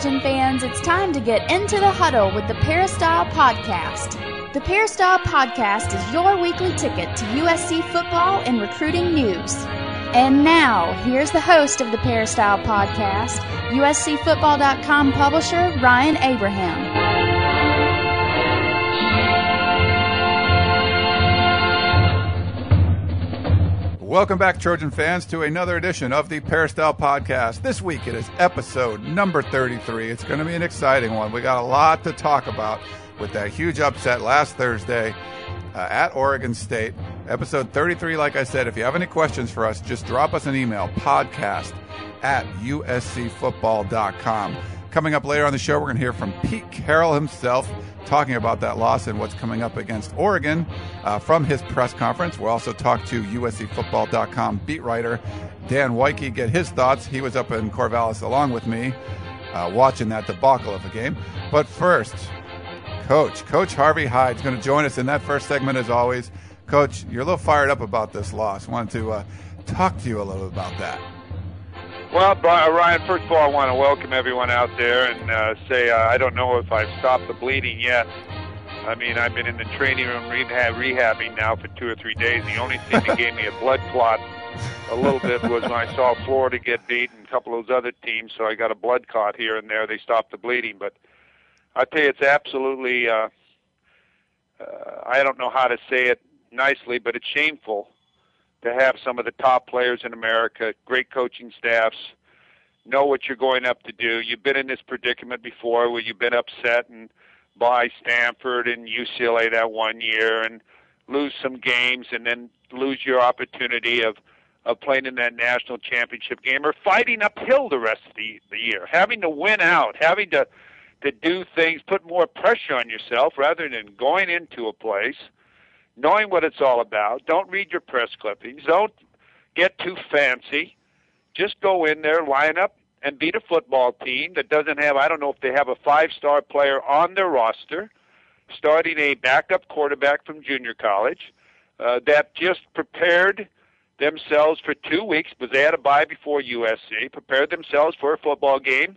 Trojan fans, it's time to get into the huddle with the Peristyle Podcast. The Peristyle Podcast is your weekly ticket to USC football and recruiting news. And now, here's the host of the Peristyle Podcast, USCFootball.com publisher Ryan Abraham. Welcome back, Trojan fans, to another edition of the Peristyle Podcast. This week it is episode number 33. It's going to be an exciting one. We got a lot to talk about with that huge upset last Thursday uh, at Oregon State. Episode 33, like I said, if you have any questions for us, just drop us an email podcast at uscfootball.com. Coming up later on the show, we're going to hear from Pete Carroll himself talking about that loss and what's coming up against Oregon uh, from his press conference. We'll also talk to USCFootball.com beat writer Dan Woike, get his thoughts. He was up in Corvallis along with me uh, watching that debacle of a game. But first, Coach, Coach Harvey Hyde is going to join us in that first segment as always. Coach, you're a little fired up about this loss. Wanted to uh, talk to you a little about that. Well, uh, Ryan, first of all, I want to welcome everyone out there and uh, say uh, I don't know if I've stopped the bleeding yet. I mean, I've been in the training room rehab, rehabbing now for two or three days. The only thing that gave me a blood clot a little bit was when I saw Florida get beat and a couple of those other teams, so I got a blood clot here and there. They stopped the bleeding, but I tell you, it's absolutely. Uh, uh, I don't know how to say it nicely, but it's shameful to have some of the top players in America, great coaching staffs, know what you're going up to do. You've been in this predicament before where you've been upset and by Stanford and UCLA that one year and lose some games and then lose your opportunity of of playing in that national championship game or fighting uphill the rest of the, the year, having to win out, having to to do things, put more pressure on yourself rather than going into a place knowing what it's all about. Don't read your press clippings. Don't get too fancy. Just go in there, line up, and beat a football team that doesn't have, I don't know if they have a five star player on their roster, starting a backup quarterback from junior college uh, that just prepared themselves for two weeks because they had a bye before USC, prepared themselves for a football game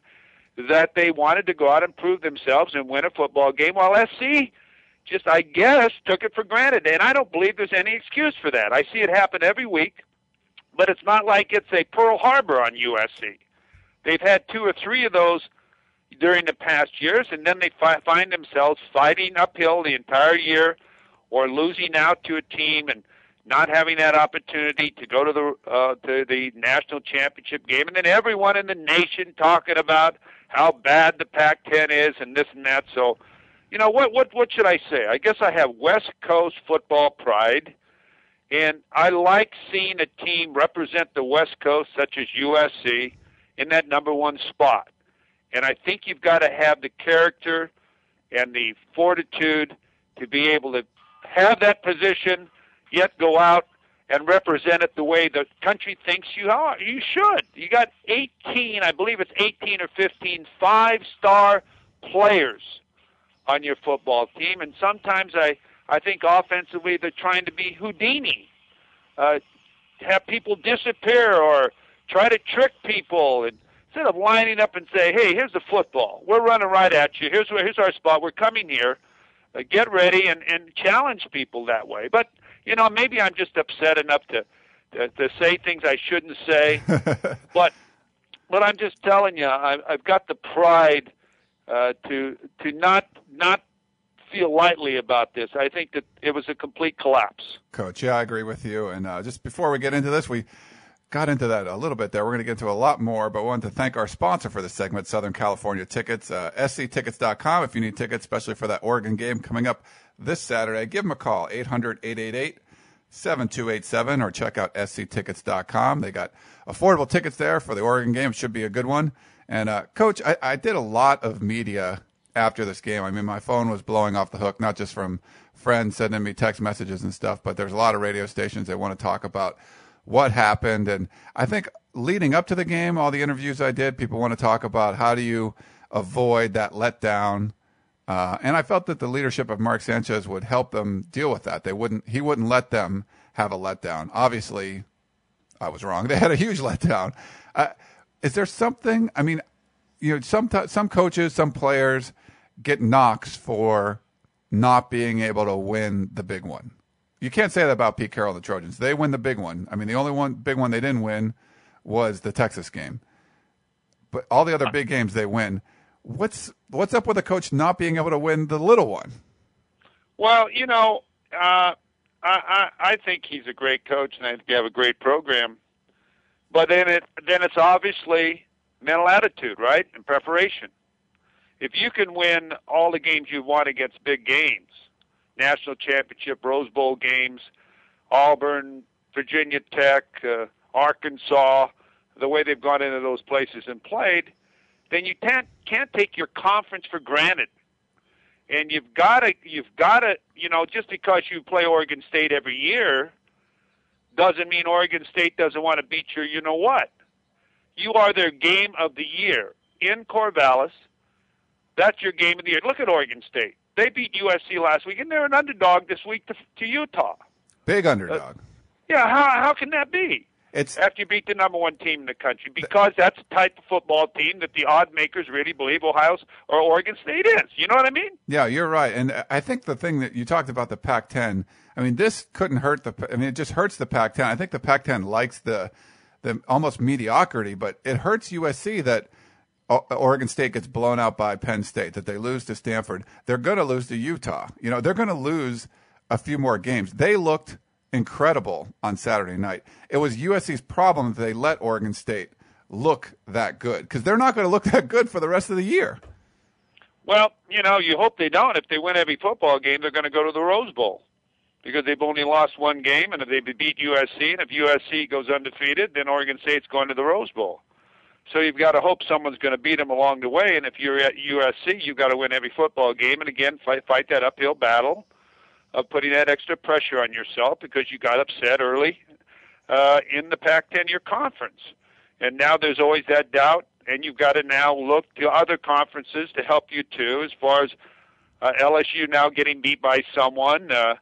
that they wanted to go out and prove themselves and win a football game while SC just, I guess, took it for granted. And I don't believe there's any excuse for that. I see it happen every week, but it's not like it's a Pearl Harbor on USC. They've had two or three of those during the past years, and then they fi- find themselves fighting uphill the entire year or losing out to a team and not having that opportunity to go to the uh, to the national championship game, and then everyone in the nation talking about how bad the Pac-10 is and this and that. So you know what what what should I say? I guess I have West Coast football pride, and I like seeing a team represent the West Coast, such as USC, in that number one spot. And I think you've got to have the character and the fortitude to be able to have that position, yet go out and represent it the way the country thinks you are. You should. You got 18, I believe it's 18 or 15 five-star players on your football team. And sometimes I, I think offensively they're trying to be Houdini, uh, have people disappear or try to trick people. And instead of lining up and say, hey, here's the football. We're running right at you. Here's, where, here's our spot. We're coming here. Uh, get ready and, and challenge people that way. But, you know, maybe I'm just upset enough to, to, to say things I shouldn't say. but, but I'm just telling you, I, I've got the pride – uh, to to not not feel lightly about this. I think that it was a complete collapse. Coach, yeah, I agree with you. And uh, just before we get into this, we got into that a little bit there. We're going to get into a lot more, but I wanted to thank our sponsor for this segment, Southern California Tickets, uh, sctickets.com. If you need tickets, especially for that Oregon game coming up this Saturday, give them a call, 800 888 7287, or check out sctickets.com. They got affordable tickets there for the Oregon game. It should be a good one. And uh, coach, I, I did a lot of media after this game. I mean, my phone was blowing off the hook, not just from friends sending me text messages and stuff, but there's a lot of radio stations that want to talk about what happened. And I think leading up to the game, all the interviews I did, people want to talk about how do you avoid that letdown. Uh, and I felt that the leadership of Mark Sanchez would help them deal with that. They wouldn't. He wouldn't let them have a letdown. Obviously, I was wrong. They had a huge letdown. Uh, is there something? I mean, you know, some some coaches, some players get knocks for not being able to win the big one. You can't say that about Pete Carroll and the Trojans. They win the big one. I mean, the only one big one they didn't win was the Texas game. But all the other big games they win. What's what's up with a coach not being able to win the little one? Well, you know, uh, I, I I think he's a great coach, and I think they have a great program. But then it then it's obviously mental attitude, right, and preparation. If you can win all the games you want against big games, national championship, Rose Bowl games, Auburn, Virginia Tech, uh, Arkansas, the way they've gone into those places and played, then you can't can't take your conference for granted. And you've got to you've got to you know just because you play Oregon State every year doesn't mean Oregon State doesn't want to beat you. You know what? You are their game of the year in Corvallis. That's your game of the year. Look at Oregon State. They beat USC last week, and they're an underdog this week to, to Utah. Big underdog. Uh, yeah, how how can that be? It's after you beat the number one team in the country because that's the type of football team that the odd makers really believe Ohio or Oregon State is. You know what I mean? Yeah, you're right. And I think the thing that you talked about the Pac-10. I mean, this couldn't hurt the. I mean, it just hurts the Pac-10. I think the Pac-10 likes the the almost mediocrity, but it hurts USC that. Oregon State gets blown out by Penn State, that they lose to Stanford. They're going to lose to Utah. You know, they're going to lose a few more games. They looked incredible on Saturday night. It was USC's problem that they let Oregon State look that good because they're not going to look that good for the rest of the year. Well, you know, you hope they don't. If they win every football game, they're going to go to the Rose Bowl because they've only lost one game, and if they beat USC, and if USC goes undefeated, then Oregon State's going to the Rose Bowl. So you've got to hope someone's going to beat them along the way, and if you're at USC, you've got to win every football game, and again, fight fight that uphill battle of putting that extra pressure on yourself because you got upset early uh, in the Pac-10 year conference, and now there's always that doubt, and you've got to now look to other conferences to help you too, as far as uh, LSU now getting beat by someone, uh,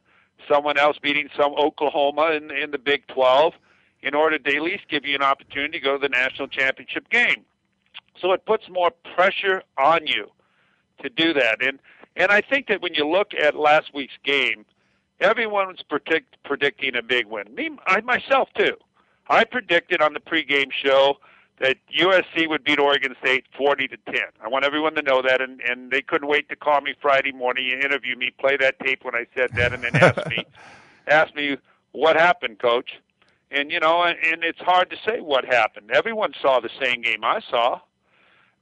someone else beating some Oklahoma in, in the Big 12, in order to at least give you an opportunity to go to the national championship game. So it puts more pressure on you to do that, and and I think that when you look at last week's game, everyone's predict, predicting a big win. Me, I myself too. I predicted on the pregame show that USC would beat Oregon State 40 to 10. I want everyone to know that, and, and they couldn't wait to call me Friday morning and interview me, play that tape when I said that, and then ask me, ask me what happened, Coach. And you know, and, and it's hard to say what happened. Everyone saw the same game I saw.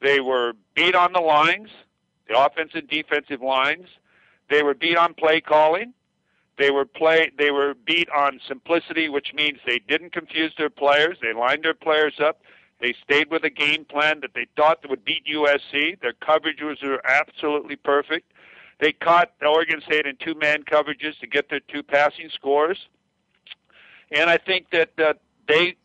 They were beat on the lines the offensive defensive lines. They were beat on play calling. They were play. They were beat on simplicity, which means they didn't confuse their players. They lined their players up. They stayed with a game plan that they thought would beat USC. Their coverage was absolutely perfect. They caught Oregon State in two-man coverages to get their two passing scores, and I think that uh, they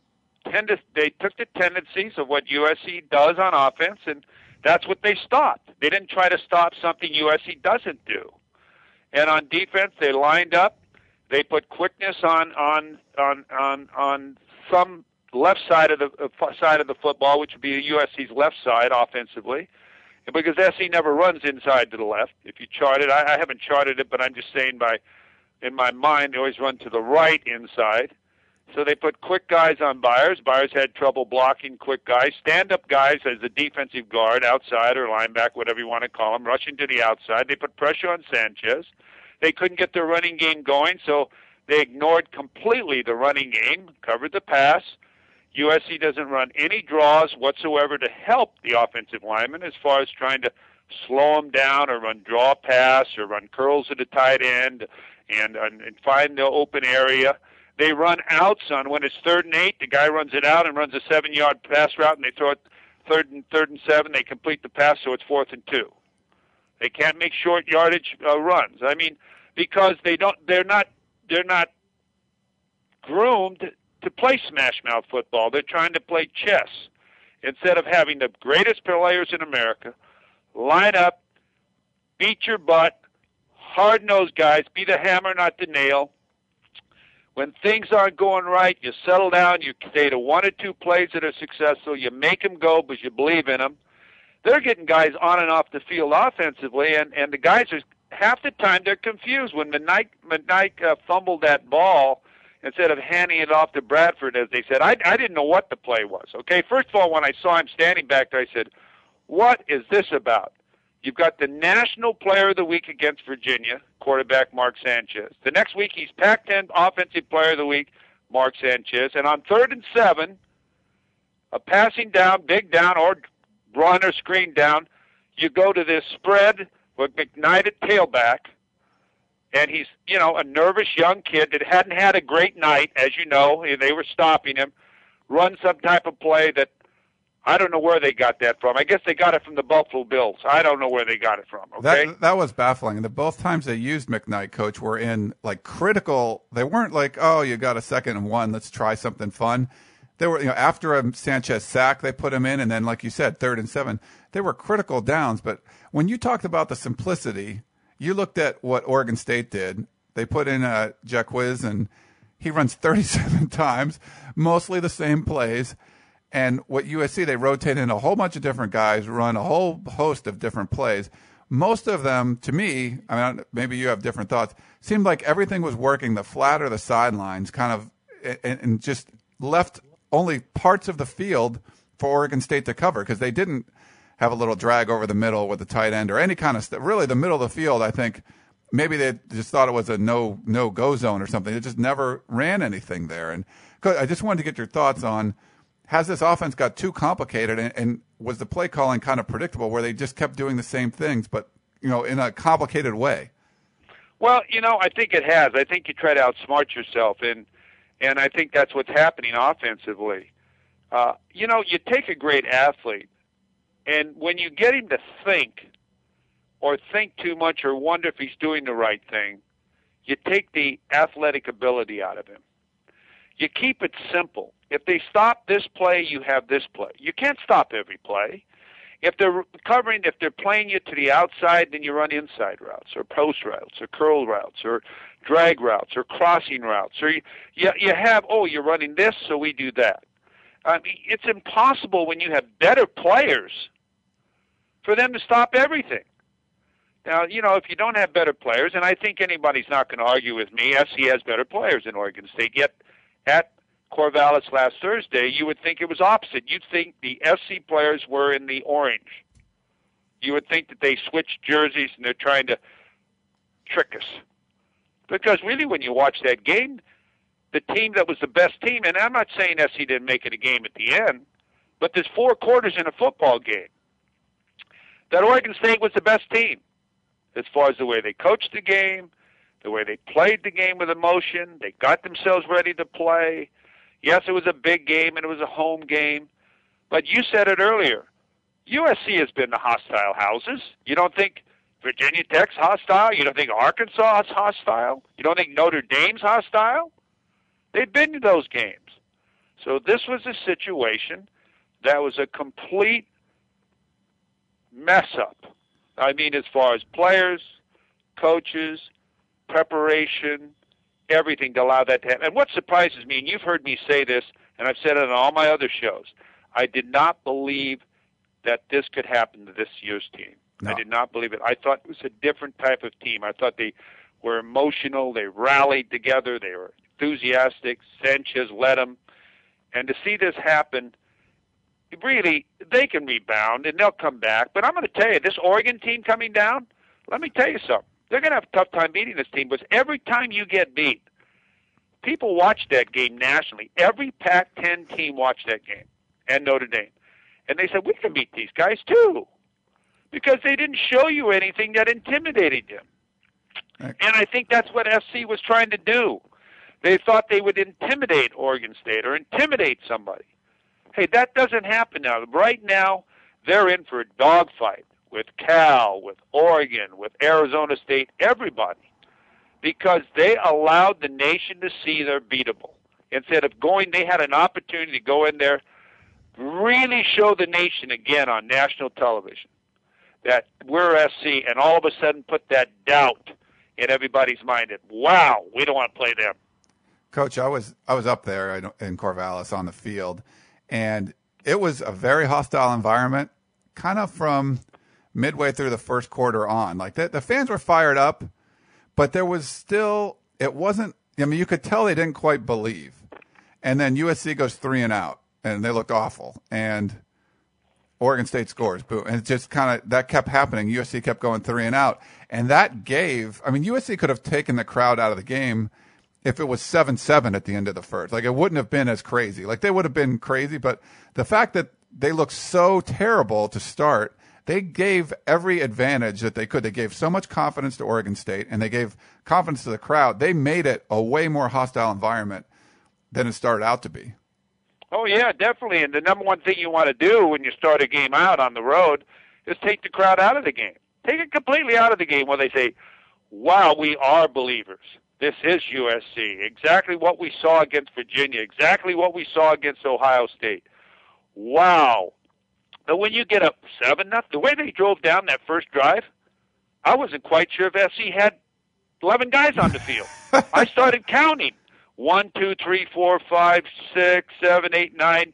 tend to they took the tendencies of what USC does on offense and that's what they stopped. They didn't try to stop something USC doesn't do. And on defense, they lined up. They put quickness on on on on on some left side of the uh, side of the football, which would be USC's left side offensively, because SC never runs inside to the left. If you chart it, I, I haven't charted it, but I'm just saying by in my mind they always run to the right inside. So they put quick guys on Byers. Byers had trouble blocking quick guys. Stand up guys as a defensive guard, outside or linebacker, whatever you want to call them, rushing to the outside. They put pressure on Sanchez. They couldn't get their running game going, so they ignored completely the running game, covered the pass. USC doesn't run any draws whatsoever to help the offensive lineman as far as trying to slow them down or run draw pass or run curls at the tight end and, and, and find the open area. They run outs on when it's third and eight. The guy runs it out and runs a seven-yard pass route, and they throw it third and third and seven. They complete the pass, so it's fourth and two. They can't make short yardage uh, runs. I mean, because they don't. They're not. They're not groomed to play smash mouth football. They're trying to play chess instead of having the greatest players in America line up, beat your butt, hard nosed guys, be the hammer, not the nail, when things aren't going right, you settle down, you stay to one or two plays that are successful, you make them go because you believe in them. they're getting guys on and off the field offensively, and and the guys are half the time they're confused when McKnight McKnight uh, fumbled that ball instead of handing it off to Bradford, as they said. I I didn't know what the play was. Okay, first of all, when I saw him standing back there, I said, "What is this about?" You've got the National Player of the Week against Virginia, quarterback Mark Sanchez. The next week, he's Pac-10 Offensive Player of the Week, Mark Sanchez. And on third and seven, a passing down, big down, or run or screen down, you go to this spread with McKnight at tailback, and he's, you know, a nervous young kid that hadn't had a great night, as you know. And they were stopping him. Run some type of play that I don't know where they got that from. I guess they got it from the Buffalo Bills. I don't know where they got it from. Okay, that that was baffling. The both times they used McKnight, coach, were in like critical. They weren't like, oh, you got a second and one, let's try something fun. They were, you know, after a Sanchez sack, they put him in, and then, like you said, third and seven. They were critical downs. But when you talked about the simplicity, you looked at what Oregon State did. They put in uh, a Jacquizz, and he runs 37 times, mostly the same plays and what USC, they rotate in a whole bunch of different guys, run a whole host of different plays. Most of them, to me, I mean, maybe you have different thoughts, seemed like everything was working the flat or the sidelines, kind of, and, and just left only parts of the field for Oregon State to cover because they didn't have a little drag over the middle with the tight end or any kind of stuff. Really, the middle of the field, I think maybe they just thought it was a no no go zone or something. It just never ran anything there. And I just wanted to get your thoughts on has this offense got too complicated and, and, was the play calling kind of predictable where they just kept doing the same things but you know in a complicated way? Well you know i think it has. I think you try to outsmart yourself and and i think that's what's happening offensively. Uh, you know you take a great athlete and when you get him to think or think too much or wonder if he's doing the right thing you take the athletic ability out of him you keep it simple if they stop this play, you have this play. You can't stop every play. If they're covering, if they're playing you to the outside, then you run inside routes or post routes or curl routes or drag routes or crossing routes. Or you, you, you have, oh, you're running this, so we do that. I mean, it's impossible when you have better players for them to stop everything. Now, you know, if you don't have better players, and I think anybody's not going to argue with me, SC has better players in Oregon State, yet at Corvallis last Thursday, you would think it was opposite. You'd think the SC players were in the orange. You would think that they switched jerseys and they're trying to trick us. Because really, when you watch that game, the team that was the best team, and I'm not saying SC didn't make it a game at the end, but there's four quarters in a football game. That Oregon State was the best team as far as the way they coached the game, the way they played the game with emotion, they got themselves ready to play Yes, it was a big game and it was a home game, but you said it earlier. USC has been to hostile houses. You don't think Virginia Tech's hostile? You don't think Arkansas is hostile? You don't think Notre Dame's hostile? They've been to those games. So this was a situation that was a complete mess up. I mean, as far as players, coaches, preparation, everything to allow that to happen. And what surprises me, and you've heard me say this, and I've said it on all my other shows, I did not believe that this could happen to this year's team. No. I did not believe it. I thought it was a different type of team. I thought they were emotional. They rallied together. They were enthusiastic. Sanchez led them. And to see this happen, really, they can rebound and they'll come back. But I'm going to tell you, this Oregon team coming down, let me tell you something they're going to have a tough time beating this team because every time you get beat, people watch that game nationally. Every Pac 10 team watched that game and Notre Dame. And they said, we can beat these guys too because they didn't show you anything that intimidated you. And I think that's what SC was trying to do. They thought they would intimidate Oregon State or intimidate somebody. Hey, that doesn't happen now. Right now, they're in for a dogfight with Cal, with Oregon, with Arizona State, everybody, because they allowed the nation to see they're beatable. Instead of going, they had an opportunity to go in there, really show the nation again on national television that we're SC, and all of a sudden put that doubt in everybody's mind that wow, we don't want to play them. Coach, I was I was up there in Corvallis on the field, and it was a very hostile environment kind of from midway through the first quarter on. Like the, the fans were fired up, but there was still it wasn't. I mean, you could tell they didn't quite believe. And then USC goes three and out, and they looked awful. And Oregon State scores, boom, and it just kind of that kept happening. USC kept going three and out, and that gave. I mean, USC could have taken the crowd out of the game if it was seven seven at the end of the first. Like it wouldn't have been as crazy. Like they would have been crazy, but the fact that they looked so terrible to start, they gave every advantage that they could. They gave so much confidence to Oregon State, and they gave confidence to the crowd. They made it a way more hostile environment than it started out to be. Oh yeah, definitely. And the number one thing you want to do when you start a game out on the road is take the crowd out of the game. Take it completely out of the game where they say, "Wow, we are believers. This is USC. Exactly what we saw against Virginia. Exactly what we saw against Ohio State. Wow." But when you get up seven nothing, the way they drove down that first drive, I wasn't quite sure if SC had eleven guys on the field. I started counting. One, two, three, four, five, six, seven, eight, nine,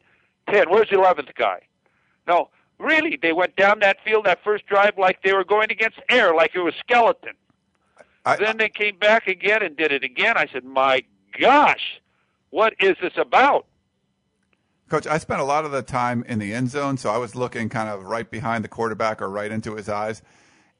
ten. Where's the eleventh guy? No, really, they went down that field that first drive like they were going against air, like it was skeleton. I, then they came back again and did it again. I said, "My gosh, what is this about?" Coach, I spent a lot of the time in the end zone, so I was looking kind of right behind the quarterback or right into his eyes.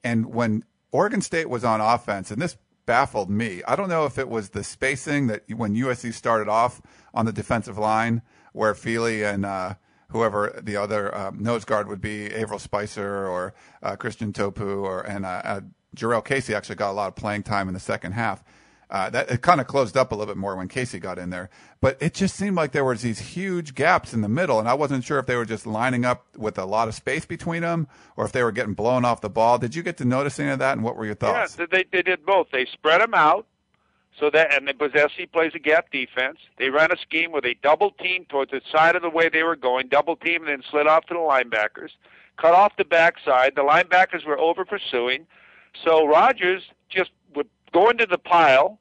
And when Oregon State was on offense, and this baffled me. I don't know if it was the spacing that when USC started off on the defensive line, where Fili and uh, whoever the other uh, nose guard would be, Averell Spicer or uh, Christian Tupou, or and uh, uh, Jurrell Casey actually got a lot of playing time in the second half. Uh, that it kind of closed up a little bit more when Casey got in there, but it just seemed like there was these huge gaps in the middle, and I wasn't sure if they were just lining up with a lot of space between them, or if they were getting blown off the ball. Did you get to notice any of that, and what were your thoughts? Yeah, they they did both. They spread them out, so that and because SC plays a gap defense, they ran a scheme where they double team towards the side of the way they were going, double team, and then slid off to the linebackers, cut off the backside. The linebackers were over pursuing, so Rodgers just would go into the pile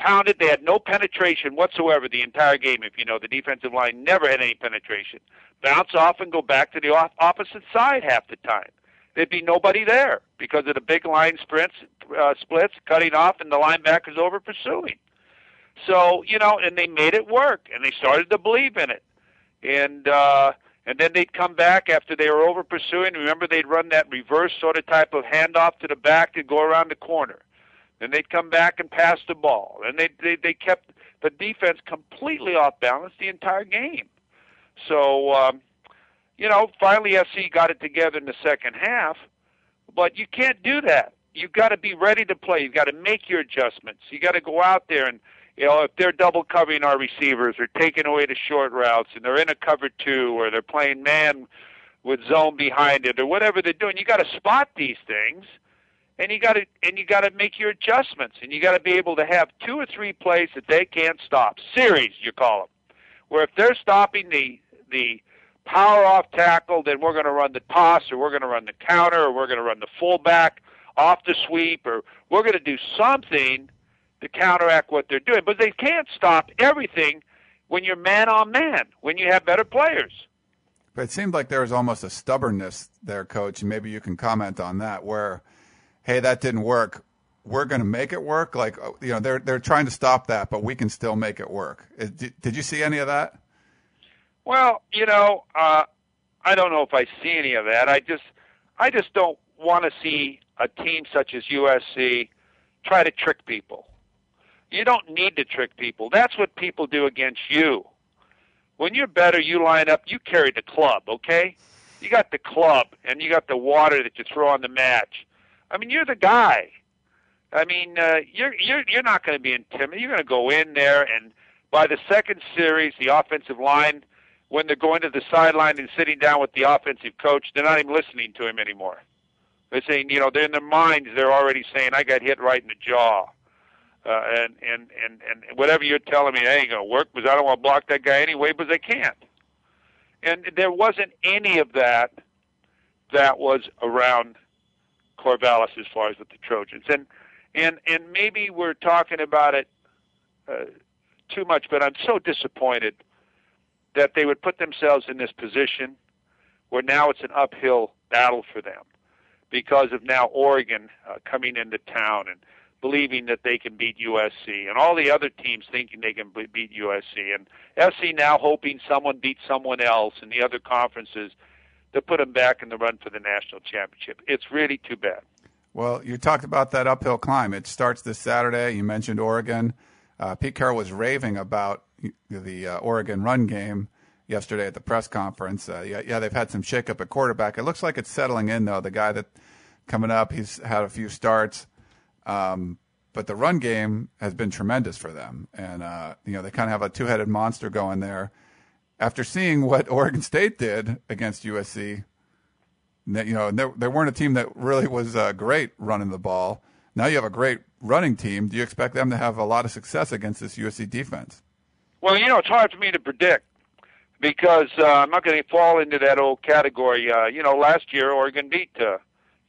pounded. They had no penetration whatsoever the entire game. If you know, the defensive line never had any penetration. Bounce off and go back to the off- opposite side half the time. There'd be nobody there because of the big line sprints, uh, splits, cutting off, and the linebackers over pursuing. So you know, and they made it work, and they started to believe in it, and uh, and then they'd come back after they were over pursuing. Remember, they'd run that reverse sort of type of handoff to the back to go around the corner then they'd come back and pass the ball. And they, they, they kept the defense completely off balance the entire game. So, um, you know, finally SC got it together in the second half, but you can't do that. You've got to be ready to play. You've got to make your adjustments. You got to go out there and, you know, if they're double covering our receivers or taking away the short routes and they're in a cover two or they're playing man with zone behind it or whatever they're doing, you got to spot these things – and you got to and you got to make your adjustments, and you got to be able to have two or three plays that they can't stop. Series, you call them, where if they're stopping the the power off tackle, then we're going to run the toss, or we're going to run the counter, or we're going to run the fullback off the sweep, or we're going to do something to counteract what they're doing. But they can't stop everything when you're man on man, when you have better players. But it seemed like there was almost a stubbornness there, coach, maybe you can comment on that, where hey, that didn't work. We're going to make it work. Like uh, you know, they're they're trying to stop that, but we can still make it work. Uh, did, did you see any of that? Well, you know, uh, I don't know if I see any of that. I just I just don't want to see a team such as USC try to trick people. You don't need to trick people. That's what people do against you. When you're better, you line up, you carry the club, okay? You got the club and you got the water that you throw on the match. I mean, you're the guy. I mean, uh, you're you're you're not going to be intimidated. You're going to go in there, and by the second series, the offensive line, when they're going to the sideline and sitting down with the offensive coach, they're not even listening to him anymore. They're saying, you know, they're in their minds. They're already saying, "I got hit right in the jaw," uh, and and and and whatever you're telling me, that ain't going to work because I don't want to block that guy anyway, but they can't. And there wasn't any of that that was around Corvallis as far as with the Trojans. And and and maybe we're talking about it uh, too much, but I'm so disappointed that they would put themselves in this position where now it's an uphill battle for them because of now Oregon uh, coming into town and believing that they can beat USC, and all the other teams thinking they can beat USC, and SC now hoping someone beats someone else in the other conferences to put them back in the run for the national championship. It's really too bad. Well, you talked about that uphill climb. It starts this Saturday. You mentioned Oregon. Uh, Pete Carroll was raving about the uh, Oregon run game yesterday at the press conference. Uh, yeah, yeah, they've had some shakeup at quarterback. It looks like it's settling in though. The guy that coming up, he's had a few starts. Um, but the run game has been tremendous for them, and uh, you know they kind of have a two-headed monster going there. After seeing what Oregon State did against USC, you know they, they weren't a team that really was uh, great running the ball. Now you have a great running team. Do you expect them to have a lot of success against this USC defense? Well, you know it's hard for me to predict because uh, I'm not going to fall into that old category. Uh, you know, last year Oregon beat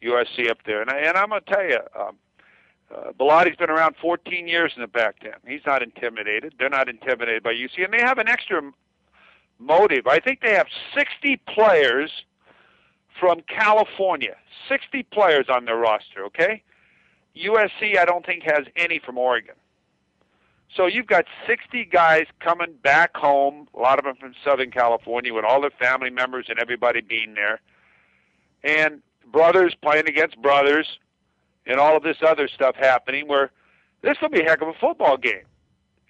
USC uh, up there, and, I, and I'm going to tell you. Um, uh, Bellotti's been around 14 years in the Pac-10. He's not intimidated. They're not intimidated by UC, and they have an extra motive. I think they have 60 players from California. 60 players on their roster. Okay, USC I don't think has any from Oregon. So you've got 60 guys coming back home, a lot of them from Southern California, with all their family members and everybody being there, and brothers playing against brothers and all of this other stuff happening where this will be a heck of a football game.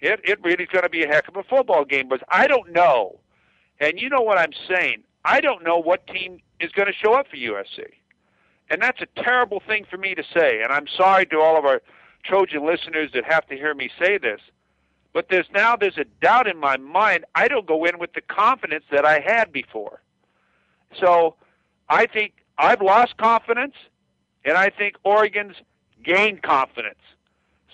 It it really is going to be a heck of a football game, but I don't know. And you know what I'm saying? I don't know what team is going to show up for USC. And that's a terrible thing for me to say. And I'm sorry to all of our Trojan listeners that have to hear me say this. But there's now there's a doubt in my mind. I don't go in with the confidence that I had before. So I think I've lost confidence and I think Oregon's gained confidence.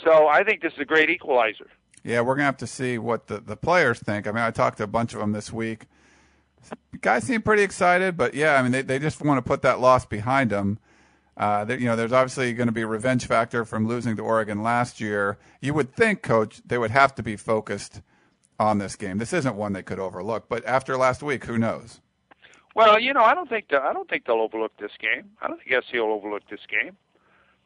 So I think this is a great equalizer. Yeah, we're gonna have to see what the, the players think. I mean, I talked to a bunch of them this week. Guys seem pretty excited, but yeah, I mean, they, they just want to put that loss behind them. Uh, you know, there's obviously going to be a revenge factor from losing to Oregon last year. You would think, Coach, they would have to be focused on this game. This isn't one they could overlook, but after last week, who knows? Well, you know, I don't think I don't think they'll overlook this game. I don't think SC will overlook this game.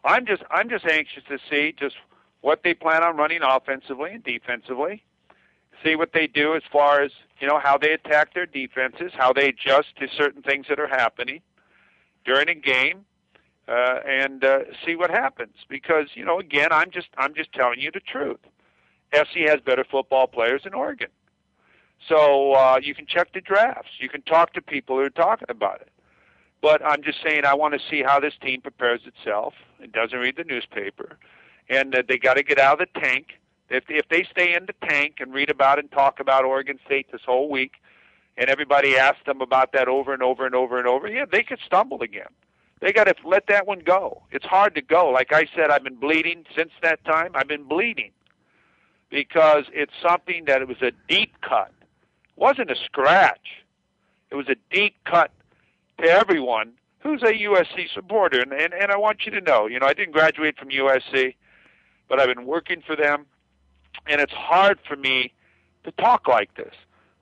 I'm just I'm just anxious to see just what they plan on running offensively and defensively. See what they do as far as you know how they attack their defenses, how they adjust to certain things that are happening during a game, uh, and uh, see what happens. Because you know, again, I'm just I'm just telling you the truth. SC has better football players than Oregon. So uh, you can check the drafts. You can talk to people who are talking about it. But I'm just saying I want to see how this team prepares itself. It doesn't read the newspaper, and uh, they got to get out of the tank. If if they stay in the tank and read about and talk about Oregon State this whole week, and everybody asks them about that over and over and over and over, yeah, they could stumble again. They got to let that one go. It's hard to go. Like I said, I've been bleeding since that time. I've been bleeding because it's something that it was a deep cut It wasn't a scratch. It was a deep cut to everyone who's a USC supporter. And, and, and I want you to know, you know, I didn't graduate from USC, but I've been working for them. And it's hard for me to talk like this.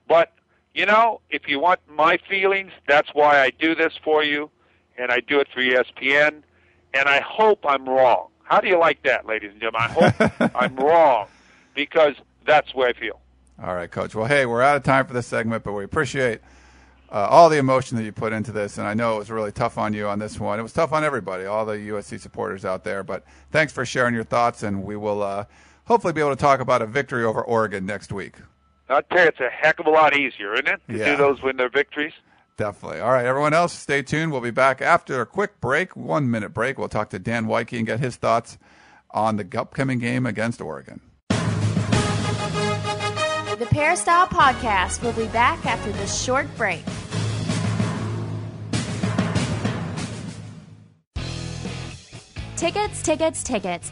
But, you know, if you want my feelings, that's why I do this for you. And I do it for ESPN. And I hope I'm wrong. How do you like that, ladies and gentlemen? I hope I'm wrong because that's where I feel. All right, Coach. Well, hey, we're out of time for this segment, but we appreciate uh, all the emotion that you put into this. And I know it was really tough on you on this one. It was tough on everybody, all the USC supporters out there. But thanks for sharing your thoughts, and we will uh, hopefully be able to talk about a victory over Oregon next week. I'll tell you, it's a heck of a lot easier, isn't it, to yeah. do those when they're victories? Definitely. All right, everyone else, stay tuned. We'll be back after a quick break, one minute break. We'll talk to Dan Woike and get his thoughts on the upcoming game against Oregon. The Peristyle Podcast will be back after this short break. Tickets, tickets, tickets.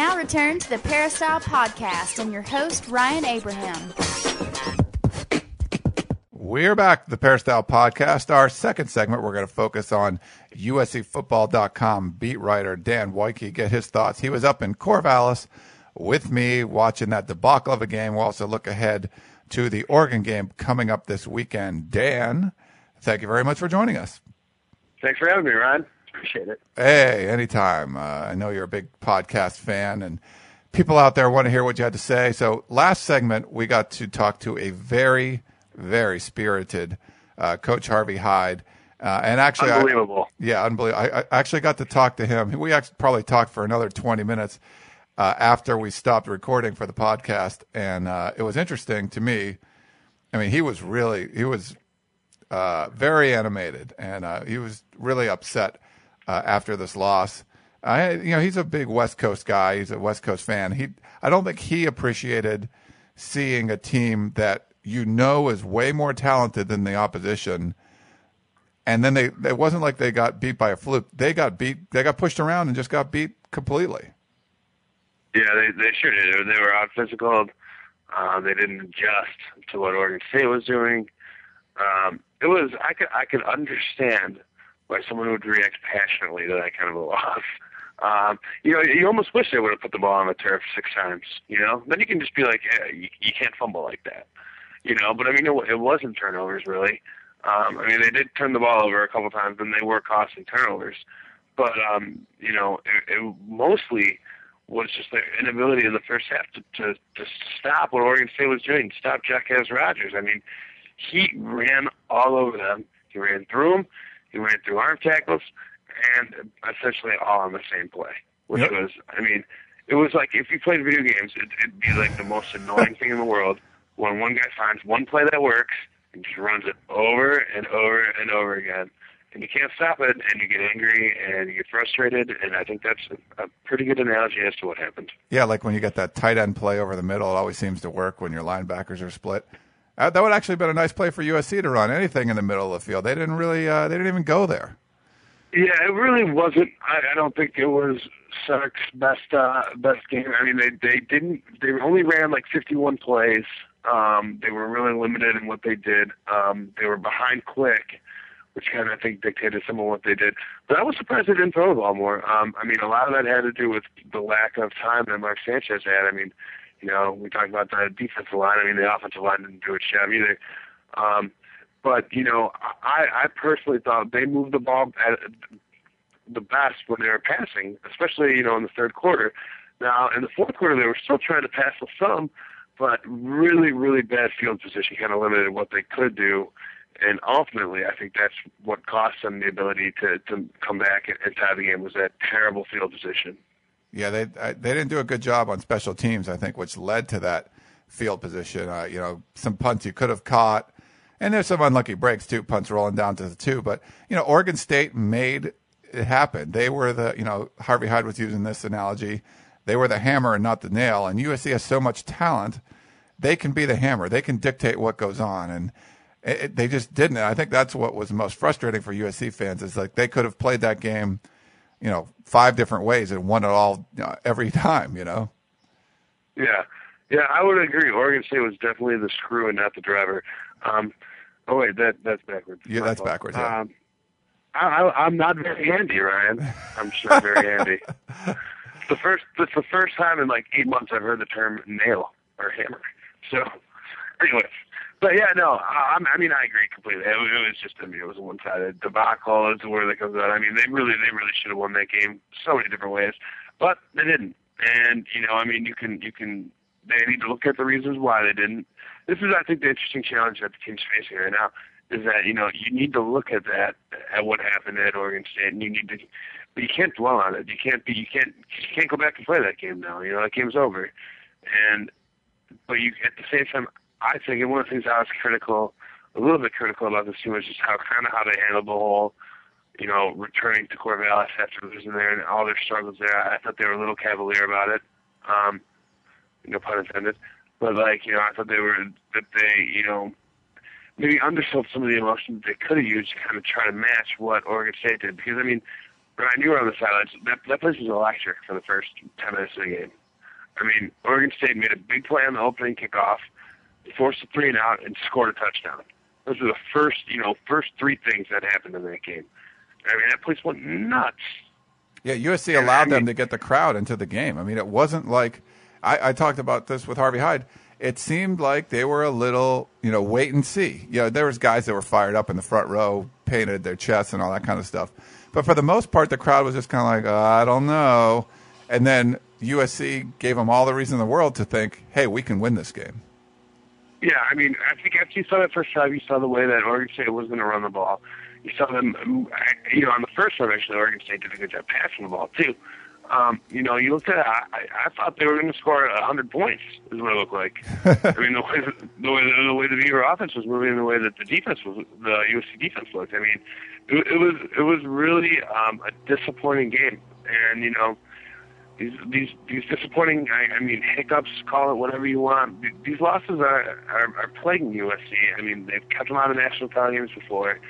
Now return to the Peristyle Podcast and your host, Ryan Abraham. We're back to the Peristyle Podcast. Our second segment, we're going to focus on USCFootball.com beat writer Dan Woike, get his thoughts. He was up in Corvallis with me watching that debacle of a game. We'll also look ahead to the Oregon game coming up this weekend. Dan, thank you very much for joining us. Thanks for having me, Ryan. Appreciate it. Hey, anytime. Uh, I know you're a big podcast fan, and people out there want to hear what you had to say. So, last segment, we got to talk to a very, very spirited uh, Coach Harvey Hyde. Uh, and actually, unbelievable. I, yeah, unbelievable. I, I, actually got to talk to him. We actually probably talked for another 20 minutes uh, after we stopped recording for the podcast, and uh, it was interesting to me. I mean, he was really he was uh, very animated, and uh, he was really upset uh, after this loss. I, you know, he's a big West Coast guy. He's a West Coast fan. He, I don't think he appreciated seeing a team that you know is way more talented than the opposition. And then they, it wasn't like they got beat by a fluke. They got beat, they got pushed around and just got beat completely. Yeah, they, they sure did. They were out physical. Uh, they didn't adjust to what Oregon State was doing. Um, it was, I could, I could understand why someone who would react passionately to that kind of a loss. Um, you know, you almost wish they would have put the ball on the turf six times. You know, then you can just be like, hey, you, you can't fumble like that. You know, but I mean, it, it wasn't turnovers really. Um, I mean, they did turn the ball over a couple times, and they were costing turnovers. But um, you know, it, it mostly was just their inability in the first half to, to to stop what Oregon State was doing, stop Jacquizz Rodgers. I mean, he ran all over them. He ran through them. He ran through arm tackles, and essentially all on the same play, which Yep. was, I mean, it was like if you played video games, it, it'd be like the most annoying thing in the world when one guy finds one play that works and just runs it over and over and over again. And you can't stop it, and you get angry and you get frustrated, and I think that's a, a pretty good analogy as to what happened. Yeah, like when you get that tight end play over the middle, it always seems to work when your linebackers are split. Uh, that would actually have been a nice play for USC to run anything in the middle of the field. They didn't really, uh, they didn't even go there. Yeah, it really wasn't. I, I don't think it was Sark's best uh, best game. I mean, they they didn't. They only ran like 51 plays. Um, they were really limited in what they did. Um, they were behind quick, which kind of I think dictated some of what they did. But I was surprised they didn't throw the ball more. Um, I mean, a lot of that had to do with the lack of time that Mark Sanchez had. I mean, you know, we talked about the defensive line. I mean, the offensive line didn't do its job either. Um, but you know, I, I personally thought they moved the ball at the best when they were passing, especially you know in the third quarter. Now in the fourth quarter, they were still trying to pass with some, but really, really bad field position kind of limited what they could do. And ultimately, I think that's what cost them the ability to to come back and, and tie the game was that terrible field position. Yeah, they they didn't do a good job on special teams, I think, which led to that field position. Uh, you know, some punts you could have caught, and there's some unlucky breaks too, punts rolling down to the two. But you know, Oregon State made it happen. They were the you know Harvey Hyde was using this analogy. They were the hammer and not the nail. And USC has so much talent, they can be the hammer. They can dictate what goes on, and it, it- they just didn't. And I think that's what was most frustrating for USC fans is like they could have played that game you know, five different ways and won it all you know, every time, you know? Yeah, yeah, I would agree. Oregon State was definitely the screw and not the driver. Um, oh wait, that that's backwards. Yeah, that's backwards, yeah. Um, I, I, I'm not very handy, Ryan. I'm just not very handy. It's the first, it's the first time in like eight months I've heard the term nail or hammer. So, anyways, but yeah, no, I, I'm- mean I agree completely. It, it was just, I mean, it was a one-sided debacle. Is the word that comes out. I mean, they really, they really should have won that game so many different ways, but they didn't. And you know, I mean, you can, you can, they need to look at the reasons why they didn't. This is, I think, the interesting challenge that the team's facing right now. is that you know you need to look at that at what happened at Oregon State, and you need to, but you can't dwell on it. You can't be you can't you can't go back and play that game now. You know that game's over, and but you at the same time, I think and one of the things I was critical, a little bit critical about this team was just how kind of how they handled the whole, you know, returning to Corvallis after losing there and all their struggles there. I thought they were a little cavalier about it. Um, no pun intended. But like, you know, I thought they were that they, you know, maybe undersold some of the emotions they could have used to kind of try to match what Oregon State did. Because I mean, Ryan, you were on the sidelines. That that place was electric for the first ten minutes of the game. I mean, Oregon State made a big play on the opening kickoff, forced a three and out, and scored a touchdown. Those are the first, you know, first three things that happened in that game. I mean, that place went nuts. Yeah, USC allowed them to get the crowd into the game. I mean, it wasn't like I, I talked about this with Harvey Hyde. It seemed like they were a little, you know, wait and see. You know, there was guys that were fired up in the front row, painted their chests and all that kind of stuff. But for the most part, the crowd was just kind of like, uh, I don't know. And then USC gave them all the reason in the world to think, hey, we can win this game. Yeah, I mean, I think after you saw that first drive, you saw the way that Oregon State was going to run the ball. You saw them, you know, on the first one, actually, Oregon State did a good job passing the ball, too. Um, you know, you looked at it, I, I thought they were going to score a 100 points, is what it looked like. I mean, the way, the way the way the Beaver offense was moving, the way that the defense was, the USC defense looked. I mean, it, it was it was really um, a disappointing game, and you know, these these these disappointing, I, I mean, hiccups, call it whatever you want. These losses are, are are plaguing USC. I mean, they've kept them out of national title games before.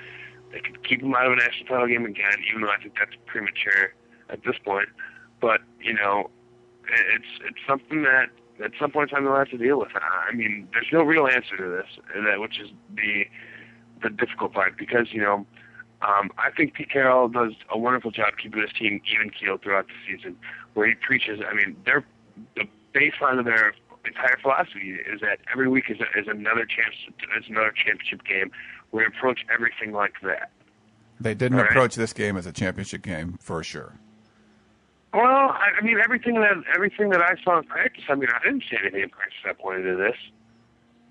They could keep them out of a national title game again, even though I think that's premature at this point. But you know, it's it's something that at some point in time they'll have to deal with. I mean, there's no real answer to this, that which is the the difficult part because you know. Um, I think Pete Carroll does a wonderful job keeping his team even keel throughout the season, where he preaches. I mean, their the baseline of their entire philosophy is that every week is, a, is another chance, is another championship game. We approach everything like that. They didn't right? approach this game as a championship game for sure. Well, I, I mean, everything that everything that I saw in practice, I mean, I didn't see anything in practice that pointed to this.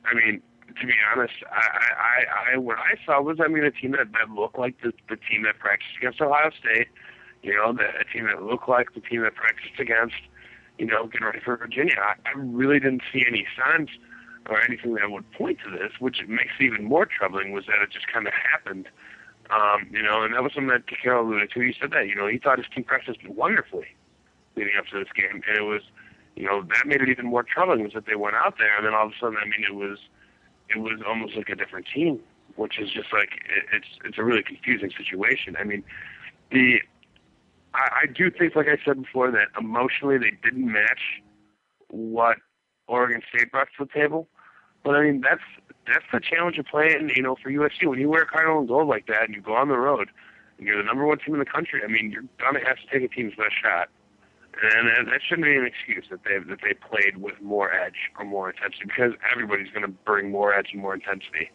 I mean, to be honest, I, I, I what I saw was, I mean, a team that, that looked like the, the team that practiced against Ohio State. You know, the, a team that looked like the team that practiced against, you know, getting ready for Virginia. I, I really didn't see any signs or anything that would point to this, which makes it even more troubling. Was that it just kind of happened um, you know, and that was something that Carroll alluded to. He said that, you know, he thought his team practiced wonderfully leading up to this game, and it was, you know, that made it even more troubling was that they went out there, and then all of a sudden, I mean, it was, it was almost like a different team, which is just like it, it's it's a really confusing situation. I mean, the I, I do think, like I said before, that emotionally they didn't match what Oregon State brought to the table. But I mean, that's that's the challenge of playing, you know, for USC. When you wear cardinal and gold like that and you go on the road and you're the number one team in the country, I mean, you're gonna have to take a team's best shot. And that shouldn't be an excuse that they that they played with more edge or more intensity because everybody's going to bring more edge and more intensity.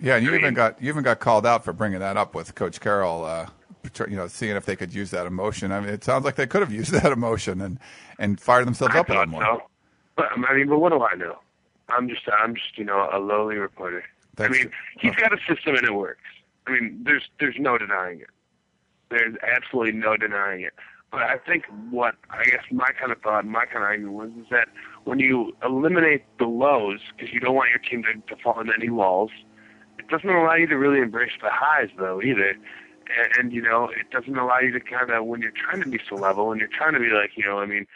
Yeah, and you I even mean, got you even got called out for bringing that up with Coach Carroll. Uh, you know, seeing if they could use that emotion. I mean, it sounds like they could have used that emotion and and fired themselves I up a little more. So. But I mean, but what do I know? I'm just I'm just you know a lowly reporter. That's, I mean, he's got a system and it works. I mean, there's there's no denying it. There's absolutely no denying it. But I think what I guess my kind of thought, my kind of argument was is that when you eliminate the lows, because you don't want your team to, to fall into any walls, it doesn't allow you to really embrace the highs though either. And, and you know, it doesn't allow you to kind of when you're trying to be so level and you're trying to be like, you know, I mean,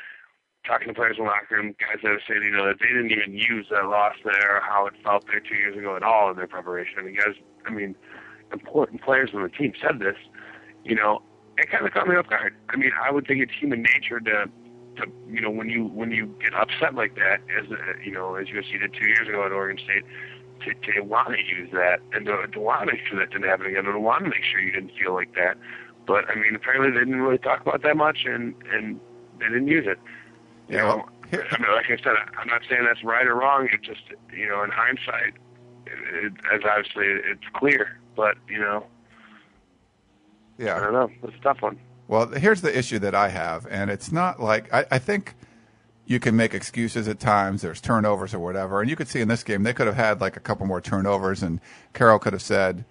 talking to players in the locker room, guys that have said, you know, that they didn't even use that loss there, how it felt there two years ago at all in their preparation. I mean, guys, I mean, important players on the team said this. You know, it kind of caught me off guard. I mean, I would think it's human nature to, to you know, when you when you get upset like that, as uh, you know, as USC did two years ago at Oregon State, to, to want to use that and to, to want to make sure that didn't happen again, and to want to make sure you didn't feel like that. But I mean, apparently they didn't really talk about that much, and and they didn't use it. You yeah, know, I mean, like I said, I'm not saying that's right or wrong. It's just, you know, in hindsight, it, it, as obviously it's clear, but you know, yeah, I don't know. It's a tough one. Well, here's the issue that I have, and it's not like I, I think you can make excuses at times. There's turnovers or whatever, and you could see in this game they could have had like a couple more turnovers, and Carroll could have said,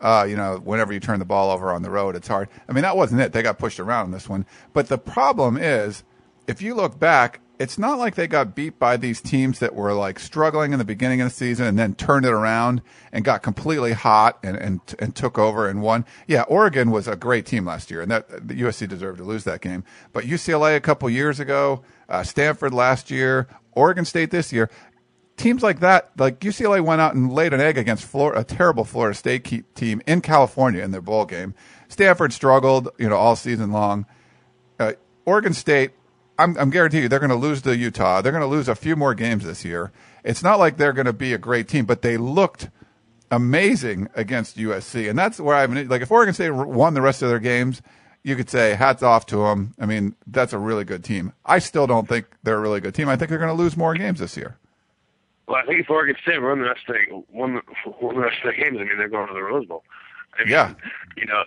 uh, you know, whenever you turn the ball over on the road, it's hard. I mean, that wasn't it. They got pushed around in this one. But the problem is, if you look back, it's not like they got beat by these teams that were like struggling in the beginning of the season and then turned it around and got completely hot and, and, and took over and won. Yeah, Oregon was a great team last year and that the USC deserved to lose that game. But UCLA a couple years ago, uh, Stanford last year, Oregon State this year, teams like that, like UCLA went out and laid an egg against Florida, a terrible Florida State team in California in their bowl game. Stanford struggled, you know, all season long. Uh, Oregon State I'm, I'm guaranteed you they're going to lose to Utah. They're going to lose a few more games this year. It's not like they're going to be a great team, but they looked amazing against USC, and that's where I mean, like if Oregon State won the rest of their games, you could say hats off to them. I mean, that's a really good team. I still don't think they're a really good team. I think they're going to lose more games this year. Well, I think if Oregon State won the rest of the won, won the rest of the games, I mean they're going to the Rose Bowl. I mean, yeah. You know,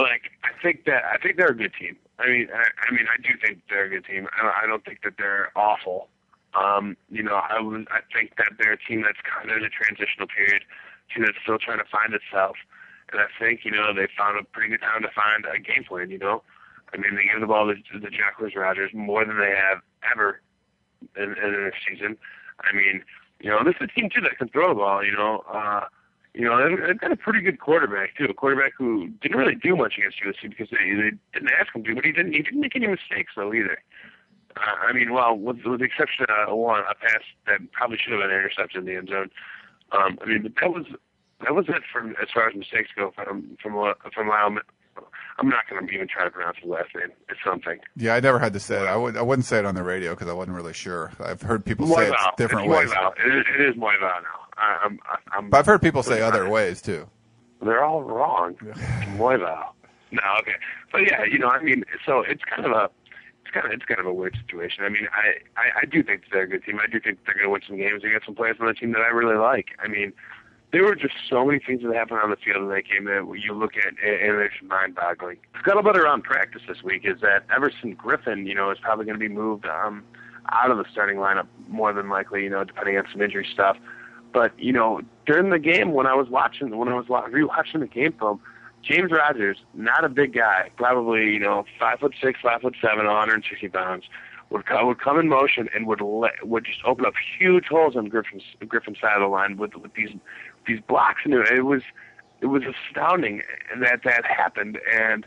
like I think that I think they're a good team. I mean, I, I mean, I do think they're a good team. I, I don't think that they're awful. Um, you know, I was, I think that they're a team that's kind of in a transitional period, team that's still trying to find itself. And I think, you know, they found a pretty good time to find a game plan. You know, I mean, they give the ball to the Jacquizz Rodgers more than they have ever in, in their season. I mean, you know, this is a team too that can throw the ball. You know, uh, you know, they've got a pretty good quarterback too. A quarterback who didn't really do much against USC because they, they didn't ask him to, but he didn't. He didn't make any mistakes though either. Uh, I mean, well, with, with the exception of one, a pass that probably should have been an interception in the end zone. Um, I mean, but that was that was it from as far as mistakes go from from from Lyle. I'm not going to even try to pronounce his last name. It's something. Yeah, I never had to say it. I would. I wouldn't say it on the radio because I wasn't really sure. I've heard people say it different it's ways. It is, it is Moevao now. I, I'm, I'm, but I've heard people say other ways too. They're all wrong. Moevao. No, okay, but yeah, you know, I mean, so it's kind of a, it's kind of, it's kind of a weird situation. I mean, I, I, I do think they're a good team. I do think they're going to win some games. They got some players on the team that I really like. I mean, there were just so many things that happened on the field in that game that you look at and it's mind-boggling. Scuttlebutt around practice this week is that Everson Griffen, you know, is probably going to be moved um, out of the starting lineup more than likely, you know, depending on some injury stuff. But you know, during the game when I was watching when I was rewatching the game film, James Rodgers, not a big guy, probably you know five foot six, five foot seven, 160 pounds, would come, would come in motion and would let, would just open up huge holes on Griffen's Griffen's side of the line with with these these blocks, and it was it was astounding that that happened. And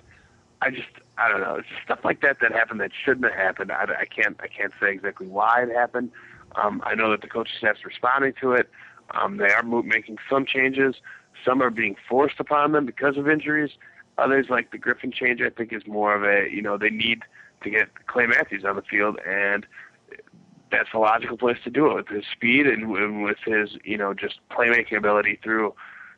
I just I don't know, it's stuff like that that happened that shouldn't have happened. I, I can't I can't say exactly why it happened. Um, I know that the coaching staff's responding to it. Um, they are making some changes. Some are being forced upon them because of injuries. Others, like the Griffen change, I think is more of a you know they need to get Clay Matthews on the field, and that's a logical place to do it with his speed and with his you know just playmaking ability through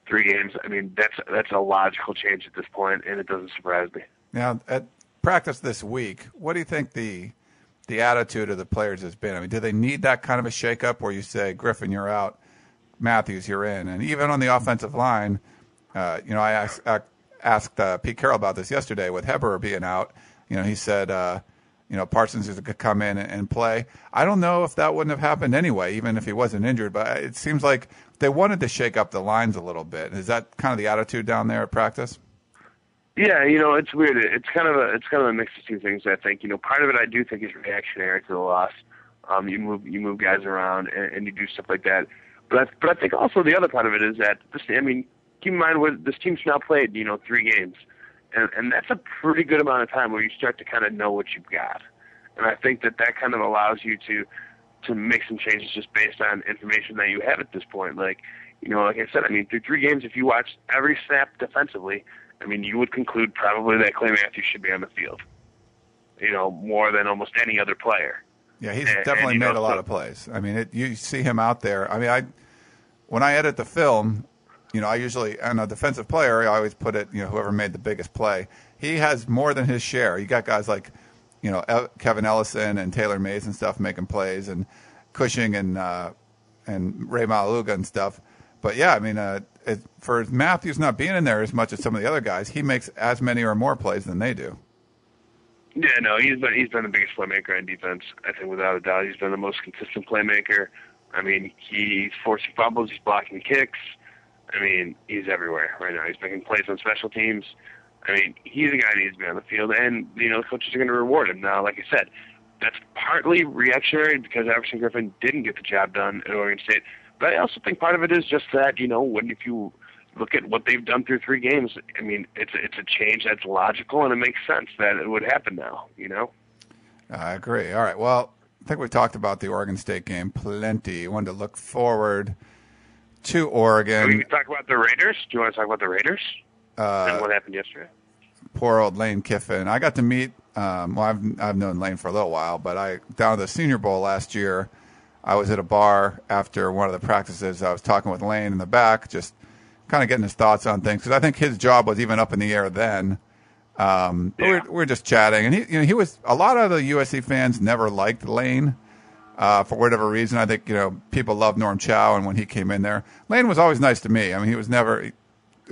three games. I mean that's that's a logical change at this point, and it doesn't surprise me. Now at practice this week, what do you think the the attitude of the players has been? I mean, do they need that kind of a shakeup where you say, Griffen, you're out, Matthews, you're in. And even on the offensive line, uh, you know, I asked, asked uh, Pete Carroll about this yesterday with Heber being out. You know, he said, uh, you know, Parsons to come in and play. I don't know if that wouldn't have happened anyway, even if he wasn't injured. But it seems like they wanted to shake up the lines a little bit. Is that kind of the attitude down there at practice? Yeah, you know, it's weird. It's kind of a it's kind of a mix of two things. I think you know, part of it I do think is reactionary to the loss. Um, you move you move guys around and, and you do stuff like that. But I, but I think also the other part of it is that this. I mean, keep in mind what this team's now played. You know, three games, and and that's a pretty good amount of time where you start to kind of know what you've got. And I think that that kind of allows you to to make some changes just based on information that you have at this point. Like, you know, like I said, I mean, through three games, if you watch every snap defensively, I mean, you would conclude probably that Clay Matthews should be on the field. You know, more than almost any other player. Yeah, he's and, definitely and, made know, a lot so, of plays. I mean, it, you see him out there. I mean, I when I edit the film, you know, I usually on a defensive player, I always put it, you know, whoever made the biggest play. He has more than his share. You got guys like, you know, Kevin Ellison and Taylor Mays and stuff making plays, and Cushing and uh, and Rey Maualuga and stuff. But yeah, I mean, uh, it, for Matthews not being in there as much as some of the other guys, he makes as many or more plays than they do. Yeah, no, he's been he's been the biggest playmaker on defense. I think without a doubt, he's been the most consistent playmaker. I mean, he's forcing fumbles, he's blocking kicks. I mean, he's everywhere right now. He's making plays on special teams. I mean, he's the guy that needs to be on the field, and you know, the coaches are going to reward him. Now, like I said, that's partly reactionary because Everson Griffen didn't get the job done at Oregon State, but I also think part of it is just that you know, when if you look at what they've done through three games, I mean, it's it's a change that's logical and it makes sense that it would happen now. You know. I agree. All right. Well, I think we talked about the Oregon State game plenty. Wanted to look forward to Oregon. We can talk about the Raiders. Do you want to talk about the Raiders Uh, and what happened yesterday? poor old Lane Kiffin. I got to meet. Um, well, I've I've known Lane for a little while, but I down at the Senior Bowl last year. I was at a bar after one of the practices. I was talking with Lane in the back, just kind of getting his thoughts on things because I think his job was even up in the air then. Um, Yeah. we're, we're just chatting, and he, you know, he was a lot of the USC fans never liked Lane uh, for whatever reason. I think you know people love Norm Chow, and when he came in there, Lane was always nice to me. I mean, he was never. It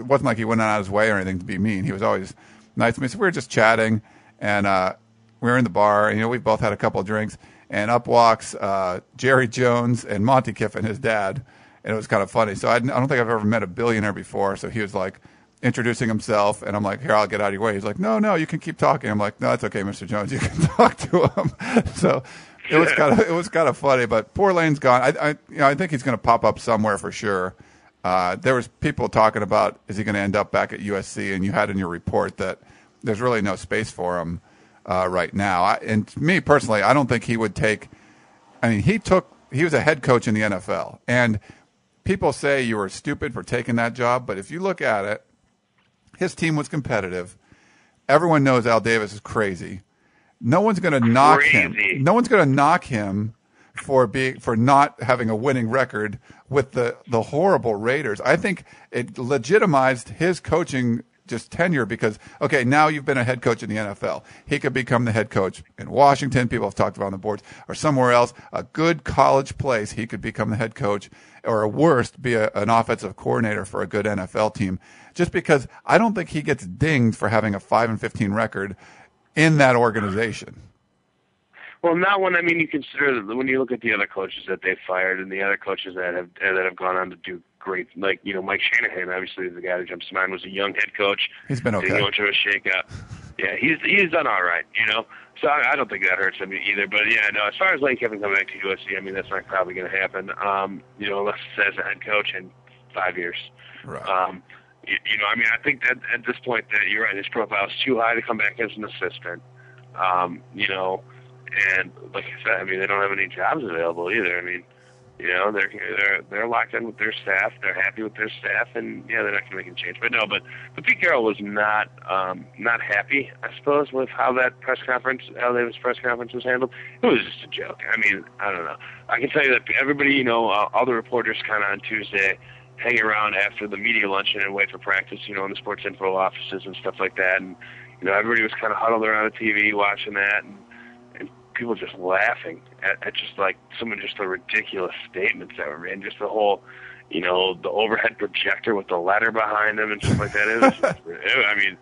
wasn't like he went out of his way or anything to be mean. He was always nice to me. So we were just chatting, and uh, we were in the bar. And, you know, we both had a couple of drinks, and up walks uh, Jerry Jones and Monte Kiffin, his dad, and it was kind of funny. So I, I don't think I've ever met a billionaire before. So he was like introducing himself, and I'm like, "Here, I'll get out of your way." He's like, "No, no, you can keep talking." I'm like, "No, that's okay, Mr. Jones. You can talk to him." so it was kind of it was kind of funny. But poor Lane's gone. I, I you know I think he's going to pop up somewhere for sure. Uh, there was people talking about is he going to end up back at USC, and you had in your report that there's really no space for him uh, right now. I, and me personally, I don't think he would take. I mean, he took he was a head coach in the NFL, and people say you were stupid for taking that job, but if you look at it, his team was competitive. Everyone knows Al Davis is crazy. No one's going to knock him. No one's going to knock him for being for not having a winning record with the the horrible Raiders. I think it legitimized his coaching just tenure because okay, now you've been a head coach in the NFL. He could become the head coach in Washington. People have talked about on the boards or somewhere else, a good college place. He could become the head coach, or worst, be a, an offensive coordinator for a good NFL team. Just because I don't think he gets dinged for having a five and fifteen record in that organization. Well, not when I mean you consider that when you look at the other coaches that they've fired and the other coaches that have that have gone on to do great, like you know Mike Shanahan, obviously the guy that jumps to mind was a young head coach. He's been Didn't okay. go into a shakeup. Yeah, he's he's done all right, you know. So I, I don't think that hurts him either. But yeah, no. As far as Lane Kiffin coming back to USC, I mean that's not probably going to happen. Um, you know, unless it says a head coach in five years. Right. Um, you, you know, I mean, I think that at this point that you're right. His profile is too high to come back as an assistant. Um, you know, and like I said, I mean, they don't have any jobs available either. I mean, you know, they're they're they're locked in with their staff. They're happy with their staff, and yeah, they're not going to make a change. But no, but but Pete Carroll was not um, not happy, I suppose, with how that press conference, how Davis press conference was handled. It was just a joke. I mean, I don't know. I can tell you that everybody, you know, uh, all the reporters kind of on Tuesday hang around after the media luncheon and wait for practice, you know, in the sports info offices and stuff like that. And you know, everybody was kind of huddled around the TV watching that, and people just laughing at, at just like some of just the ridiculous statements that were made, just the whole, you know, the overhead projector with the letter behind them and stuff like that. It was, just, it, I mean,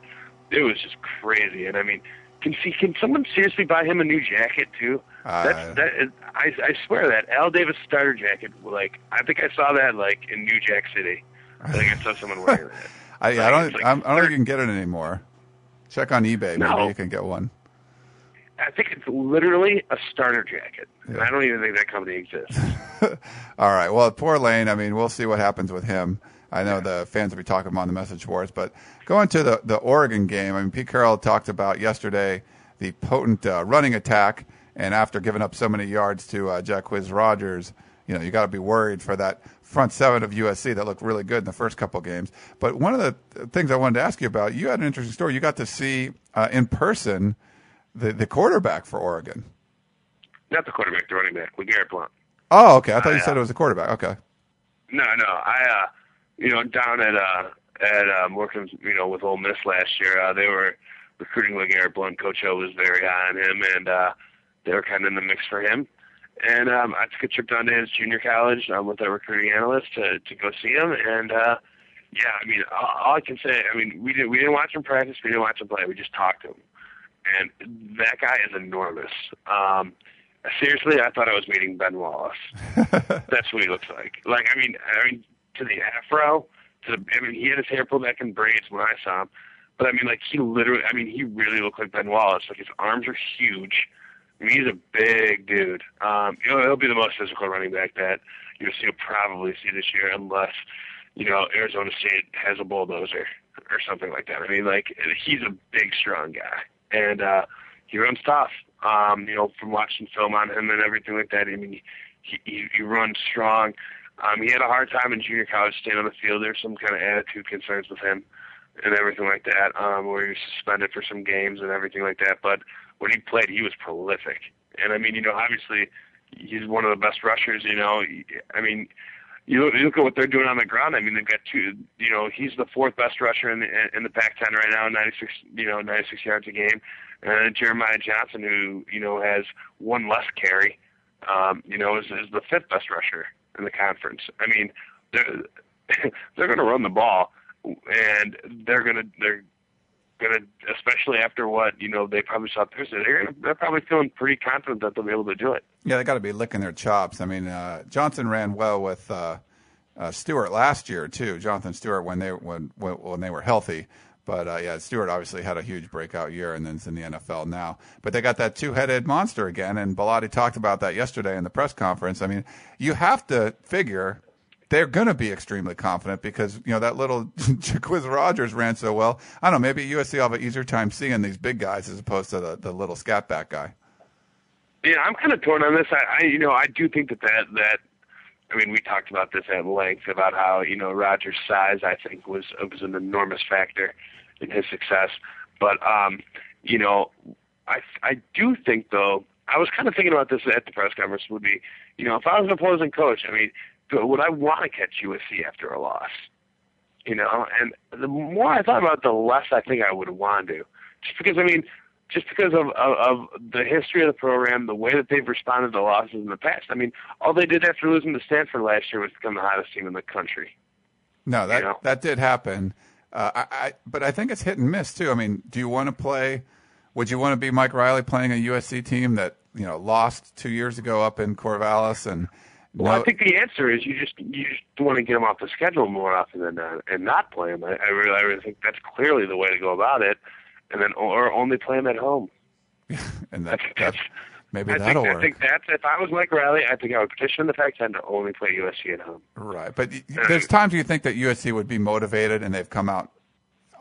it was just crazy. And I mean, can see can someone seriously buy him a new jacket too? Uh, That's that. Is, I I swear that Al Davis starter jacket. Like I think I saw that like in New Jack City. I think I saw someone wearing that. I, I don't. like I'm, I don't think you can get it anymore. Check on eBay. Maybe No. you can get one. I think it's literally a starter jacket. Yeah. I don't even think that company exists. All right. Well, poor Lane. I mean, we'll see what happens with him. I know the fans will be talking about on the message boards, but going to the the Oregon game. I mean, Pete Carroll talked about yesterday the potent uh, running attack, and after giving up so many yards to uh, Jacquizz Rodgers, you know, you got to be worried for that front seven of USC that looked really good in the first couple games. But one of the things I wanted to ask you about, you had an interesting story. You got to see uh, in person the the quarterback for Oregon. Not the quarterback, the running back, with Garrett Blount. Oh, okay. I thought you said uh, it was a quarterback. Okay. No, no. I, uh, you know, down at uh, at um, working, you know, with Ole Miss last year, uh, they were recruiting LeGarrette Blount. Coach O was very high on him, and uh, they were kind of in the mix for him. And um, I took a trip down to his junior college um, with a recruiting analyst to to go see him. And uh, yeah, I mean, all, all I can say, I mean, we didn't we didn't watch him practice, we didn't watch him play, we just talked to him. And that guy is enormous. Um, seriously, I thought I was meeting Ben Wallace. That's what he looks like. Like I mean, I mean, to the afro, to the, I mean, he had his hair pulled back in braids when I saw him, but I mean, like he literally, I mean, he really looked like Ben Wallace. Like his arms are huge. I mean, he's a big dude. Um, you know, he'll be the most physical running back that USC will probably see this year, unless you know Arizona State has a bulldozer or something like that. I mean, like he's a big, strong guy, and uh, he runs tough. Um, you know, from watching film on him and everything like that. I mean, he he, he runs strong. Um, he had a hard time in junior college staying on the field. There's some kind of attitude concerns with him and everything like that, um, where he was suspended for some games and everything like that. But when he played, he was prolific. And I mean, you know, obviously he's one of the best rushers. You know, I mean, you look, you look at what they're doing on the ground. I mean, they've got two. You know, he's the fourth best rusher in the in the Pac-10 right now, 96. You know, 96 yards a game. And Jeremiah Johnson, who you know has one less carry, um, you know, is, is the fifth best rusher in the conference. I mean, they're they're going to run the ball, and they're going to they're to, especially after what you know they probably saw Thursday, they're gonna, they're probably feeling pretty confident that they'll be able to do it. Yeah, they got to be licking their chops. I mean, uh, Johnson ran well with uh, uh, Stewart last year too. Jonathan Stewart when they when when, they were healthy. But uh, yeah, Stewart obviously had a huge breakout year, and then is in the NFL now. But they got that two-headed monster again, and Bellotti talked about that yesterday in the press conference. I mean, you have to figure they're going to be extremely confident because you know that little Jacquizz Rodgers ran so well. I don't know. Maybe USC will have an easier time seeing these big guys as opposed to the, the little scat back guy. Yeah, I'm kind of torn on this. I, I, you know, I do think that that that. I mean, we talked about this at length about how you know Rodgers' size. I think was was an enormous factor in his success. But um, you know, I I do think though. I was kind of thinking about this at the press conference. Would be, you know, if I was an opposing coach, I mean, would I want to catch USC after a loss? You know, and the more I thought about it, the less I think I would want to. Just because, I mean, just because of, of, of the history of the program, the way that they've responded to losses in the past. I mean, all they did after losing to Stanford last year was become the hottest team in the country. No, that You know? that did happen. Uh, I, I, but I think it's hit and miss too. I mean, do you want to play? Would you want to be Mike Riley playing a USC team that you know lost two years ago up in Corvallis and? Well, no- I think the answer is you just you just want to get them off the schedule more often than not, and not play them. I, I really, I really think that's clearly the way to go about it, and then or only play them at home. and that, that's. maybe I that'll think, work. I think that's if I was Mike Riley, I think I would petition the Pac-10 to only play USC at home. Right, but there's times you think that USC would be motivated, and they've come out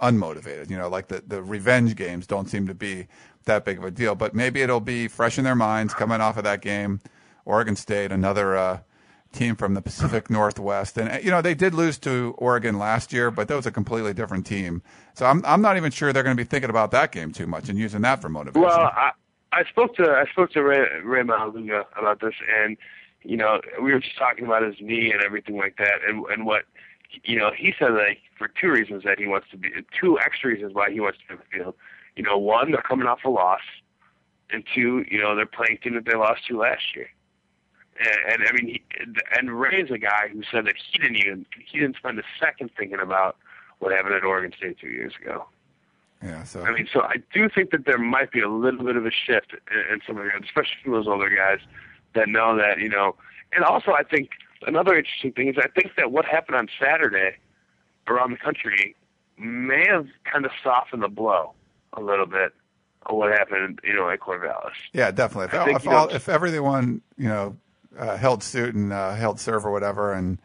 unmotivated. You know, like the the revenge games don't seem to be that big of a deal. But maybe it'll be fresh in their minds coming off of that game, Oregon State, another uh, team from the Pacific Northwest, and uh, you know they did lose to Oregon last year, but that was a completely different team. So I'm I'm not even sure they're going to be thinking about that game too much and using that for motivation. Well, I I spoke to I spoke to Ray, Rey Maualuga about this, and you know we were just talking about his knee and everything like that, and and what you know he said that for two reasons that he wants to be two extra reasons why he wants to be the field. You know, one they're coming off a loss, and two, you know they're playing team that they lost to last year. And, and I mean, he, and Ray's a guy who said that he didn't even he didn't spend a second thinking about what happened at Oregon State two years ago. yeah, so I mean, so I do think that there might be a little bit of a shift in, in some of the guys, especially from those older guys that know that, you know. And also, I think another interesting thing is I think that what happened on Saturday around the country may have kind of softened the blow a little bit of what happened, you know, at Corvallis. Yeah, definitely. If, I think, if, know, all, if everyone, you know, uh, held suit and uh, held serve or whatever, and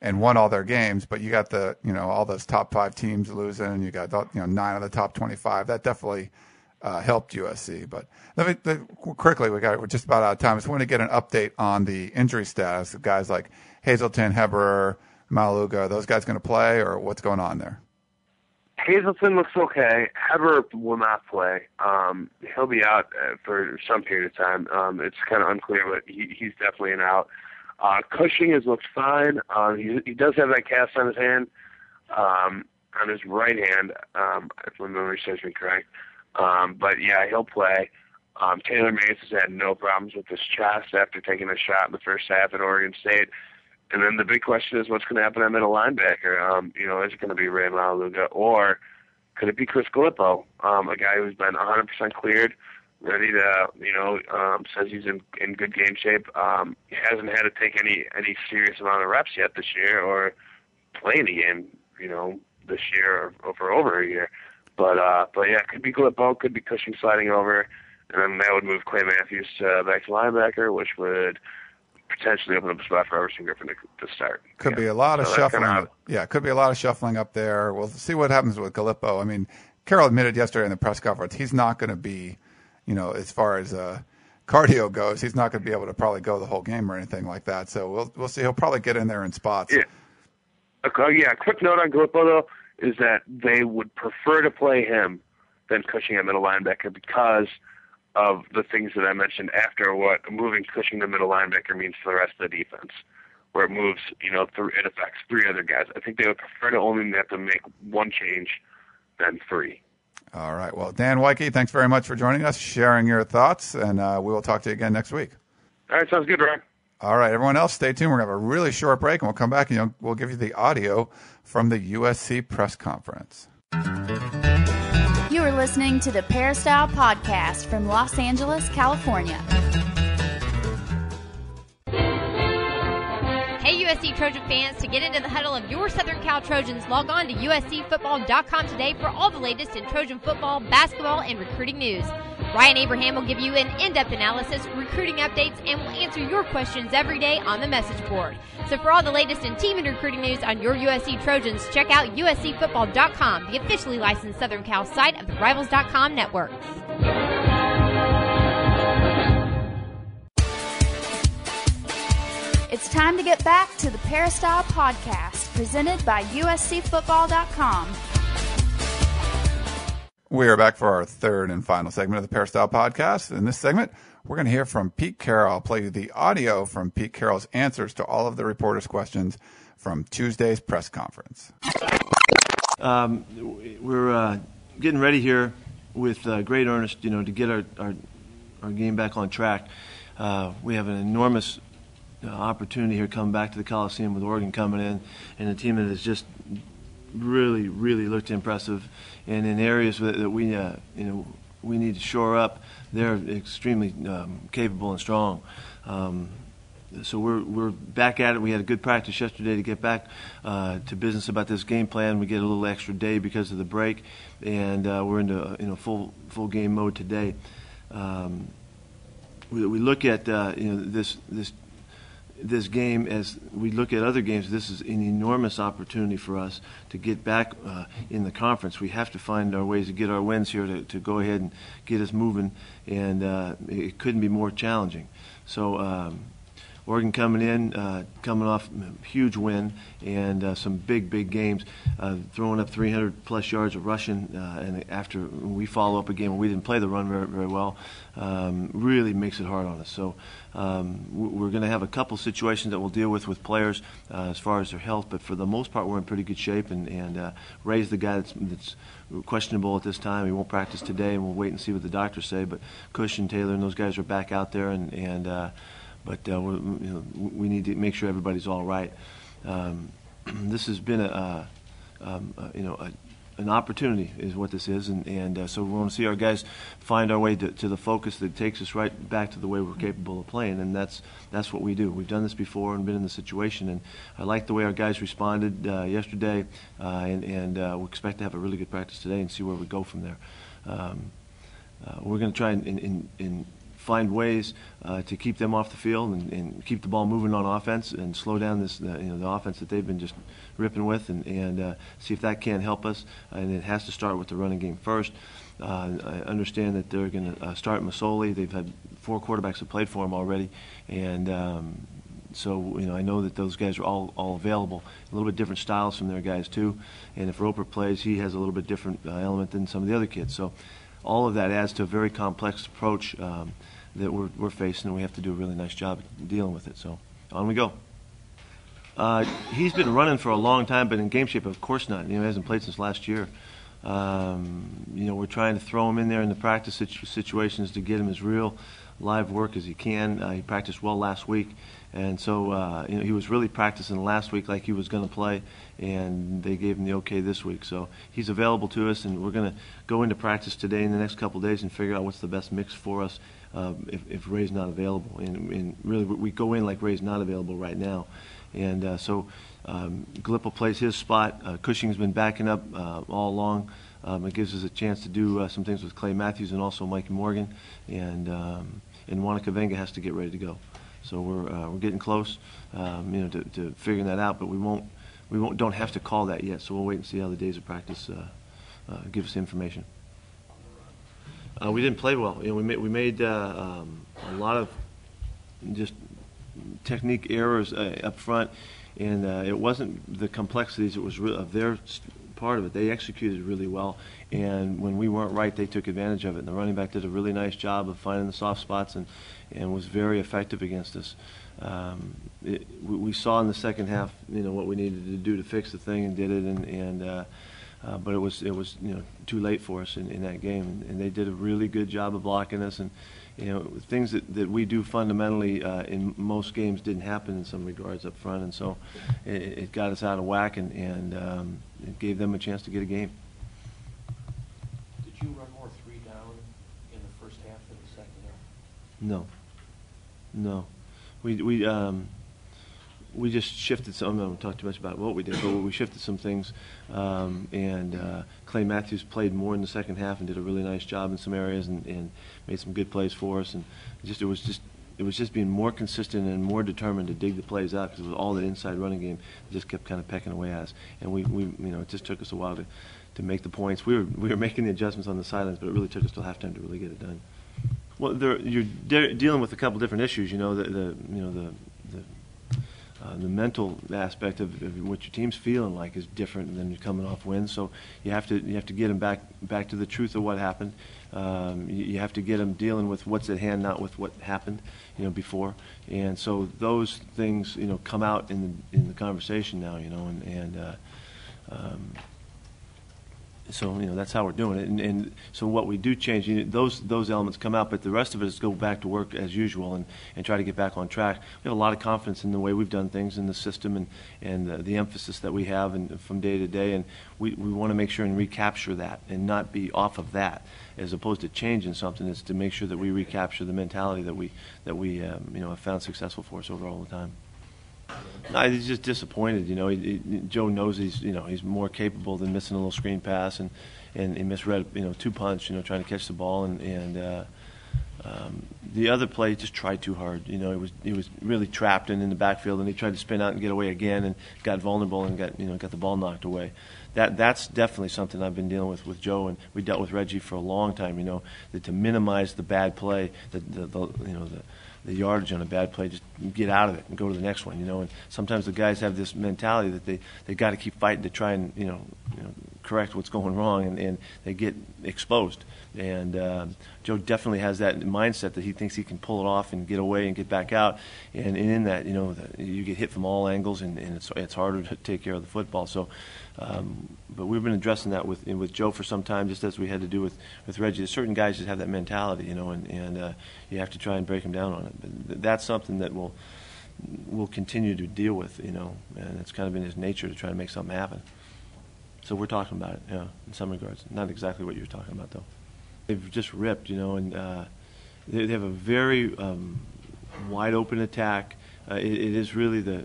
and won all their games, but you got the, you know, all those top five teams losing, and you got, you know, nine of the top twenty-five. That definitely uh, helped USC. But let me let, quickly, we got we're just about out of time. I just want to get an update on the injury status of guys like Hazelton, Heber, Maualuga. Are those guys going to play, or what's going on there? Hazleton looks okay. Heber will not play. Um, he'll be out uh, for some period of time. Um, it's kind of unclear, but he, he's definitely an out. Uh, Cushing has looked fine. Um, he, he does have that cast on his hand, um, on his right hand, um, if my memory serves me correct. Um, but yeah, he'll play. Um, Taylor Mays has had no problems with his chest after taking a shot in the first half at Oregon State. And then the big question is what's going to happen at middle linebacker? Um, you know, is it going to be Rey Maualuga or could it be Chris Galippo, um, a guy who's been 100% cleared, ready to, you know, um, says he's in in good game shape. Um, he hasn't had to take any any serious amount of reps yet this year or play any game you know this year or for over a year. But uh, but yeah, could be Galippo, could be Cushing sliding over, and then that would move Clay Matthews uh, back to linebacker, which would potentially open up a spot for Everson Griffen to, to start. Could yeah. be a lot of So shuffling. kinda yeah, could be a lot of shuffling up there. We'll see what happens with Galippo. I mean, Carroll admitted yesterday in the press conference he's not going to be, you know, as far as uh, cardio goes, he's not going to be able to probably go the whole game or anything like that. So we'll we'll see. He'll probably get in there in spots. Yeah. Okay, yeah, quick note on Galippo though is that they would prefer to play him than Cushing at middle linebacker because of the things that I mentioned after what moving Cushing to middle linebacker means for the rest of the defense, where it moves, you know, th- it affects three other guys. I think they would prefer to only have to make one change than three. All right. Well, Dan Woike, thanks very much for joining us, sharing your thoughts, and uh, we will talk to you again next week. All right, sounds good, Ryan. All right, everyone else, stay tuned. We're going to have a really short break, and we'll come back and we'll give you the audio from the USC press conference. Listening to the Peristyle Podcast from Los Angeles, California. Hey, USC Trojan fans, to get into the huddle of your Southern Cal Trojans, log on to USCFootball.com today for all the latest in Trojan football, basketball, and recruiting news. Ryan Abraham will give you an in depth analysis, recruiting updates, and will answer your questions every day on the message board. So, for all the latest in team and recruiting news on your USC Trojans, check out USCFootball.com, the officially licensed Southern Cal site of the Rivals.com network. It's time to get back to the Peristyle Podcast, presented by USCFootball.com. We are back for our third and final segment of the Peristyle podcast. In this segment, we're going to hear from Pete Carroll. I'll play you the audio from Pete Carroll's answers to all of the reporters' questions from Tuesday's press conference. Um, we're uh, getting ready here with uh, great earnest, you know, to get our, our, our game back on track. Uh, we have an enormous uh, opportunity here coming back to the Coliseum with Oregon coming in, and a team that has just really, really looked impressive. And in areas that, we, uh, you know, we need to shore up, they're extremely um, capable and strong. Um, so we're we're back at it. We had a good practice yesterday to get back uh, to business about this game plan. We get a little extra day because of the break, and uh, we're into you know full full game mode today. Um, we, we look at uh, you know this this this game as we look at other games. This is an enormous opportunity for us to get back uh, in the conference. We have to find our ways to get our wins here to, to go ahead and get us moving, and uh, it couldn't be more challenging. So. Um, Oregon coming in, uh, coming off a huge win and uh, some big, big games, uh, throwing up 300 plus yards of rushing, uh, and after we follow up a game where we didn't play the run very, very well, um, really makes it hard on us. So um, we're going to have a couple situations that we'll deal with with players uh, as far as their health, but for the most part, we're in pretty good shape. And, and uh, the guy that's, that's questionable at this time. He won't practice today, and we'll wait and see what the doctors say. But Cush and Taylor and those guys are back out there, and, and but uh, you know, we need to make sure everybody's all right. Um, this has been a, a um, a, you know a, an opportunity is what this is, and, and uh, so we want to see our guys find our way to, to, the focus that takes us right back to the way we're capable of playing, and that's that's what we do. We've done this before and been in the situation, and I like the way our guys responded uh, yesterday, uh, and, and uh, we expect to have a really good practice today and see where we go from there. Um, uh, we're going to try and, and, and find ways uh, to keep them off the field and, and, keep the ball moving on offense and slow down this uh, you know the offense that they've been just ripping with and, and uh, see if that can help us. And it has to start with the running game first. Uh, I understand that they're going to uh, start Masoli. They've had four quarterbacks that played for him already. And um, so you know I know that those guys are all, all available. A little bit different styles from their guys too. And if Roper plays he has a little bit different uh, element than some of the other kids. So all of that adds to a very complex approach um, that we're, we're facing, and we have to do a really nice job dealing with it. So on we go. Uh, he's been running for a long time, but in game shape, of course not. You know, he hasn't played since last year. Um, you know, we're trying to throw him in there in the practice situ- situations to get him as real live work as he can. Uh, he practiced well last week, and so uh, you know he was really practicing last week like he was going to play, and they gave him the okay this week. So he's available to us, and we're going to go into practice today in the next couple days and figure out what's the best mix for us uh, if, if Ray's not available. And, and, really, we go in like Ray's not available right now, and uh, so um, plays his spot. Uh, Cushing's been backing up uh, all along. Um, it gives us a chance to do uh, some things with Clay Matthews and also Mike Morgan, and um, and Uona Kaveinga has to get ready to go. So we're uh, we're getting close, um, you know, to, to figuring that out. But we won't we won't don't have to call that yet. So we'll wait and see how the days of practice uh, uh, give us information. Uh, we didn't play well. You know, we made we made uh, um, a lot of just technique errors uh, up front, and uh, it wasn't the complexities. It was re- of their s- part of it. They executed really well, and when we weren't right, they took advantage of it. And the running back did a really nice job of finding the soft spots and and was very effective against us. Um, it, we, we saw in the second half, you know, what we needed to do to fix the thing, and did it. And, and uh, but it was it was you know too late for us in, in that game, and, and they did a really good job of blocking us. And you know things that, that we do fundamentally uh, in most games didn't happen in some regards up front, and so it, it got us out of whack, and, and um, it gave them a chance to get a game. Did you run more three down in the first half than the second half? No. No. We, we, um, we just shifted some, going to talk too much about what we did, but we shifted some things. Um, and uh, Clay Matthews played more in the second half and did a really nice job in some areas and, and made some good plays for us. And just, it was just, it was just being more consistent and more determined to dig the plays out because it was all the inside running game that just kept kind of pecking away at us. And we, we, you know, it just took us a while to, to make the points. We were, we were making the adjustments on the sidelines, but it really took us till halftime to really get it done. Well, there, you're de- dealing with a couple different issues. You know, the, the you know the, uh, the mental aspect of, of what your team's feeling like is different than you're coming off wins. So you have to you have to get them back back to the truth of what happened. Um, you, you have to get them dealing with what's at hand, not with what happened, you know, before. And so those things, you know, come out in the in the conversation now. You know, and and. Uh, um, so you know that's how we're doing it, and, and so what we do change, you know, those those elements come out, but the rest of it is go back to work as usual and, and try to get back on track. We have a lot of confidence in the way we've done things in the system and and uh, the emphasis that we have and from day to day, and we, we want to make sure and recapture that and not be off of that, as opposed to changing something. Is to make sure that we recapture the mentality that we that we um, you know have found successful for us over all the time. No, he's just disappointed. You know, he, he, Joe knows he's you know he's more capable than missing a little screen pass and and he misread you know two punch. You know, trying to catch the ball and and uh, um, the other play just tried too hard. You know, he was he was really trapped in, in the backfield and he tried to spin out and get away again and got vulnerable and got you know got the ball knocked away. That that's definitely something I've been dealing with with Joe and we dealt with Reggie for a long time. You know, that to minimize the bad play, the the, the you know the the yardage on a bad play, just get out of it and go to the next one. You know, and sometimes the guys have this mentality that they they got to keep fighting to try and you know, you know correct what's going wrong, and, and they get exposed. And uh, Joe definitely has that mindset that he thinks he can pull it off and get away and get back out. And, and in that, you know, the, you get hit from all angles, and, and it's it's harder to take care of the football. So. Um, but we've been addressing that with with Joe for some time, just as we had to do with, with Reggie. There's certain guys just have that mentality, you know, and, and uh, you have to try and break them down on it. But th- that's something that we'll we'll continue to deal with, you know, and it's kind of in his nature to try to make something happen. So we're talking about it, yeah, in some regards. Not exactly what you're talking about, though. They've just ripped, you know, and uh, they, they have a very um, wide open attack. Uh, it, it is really the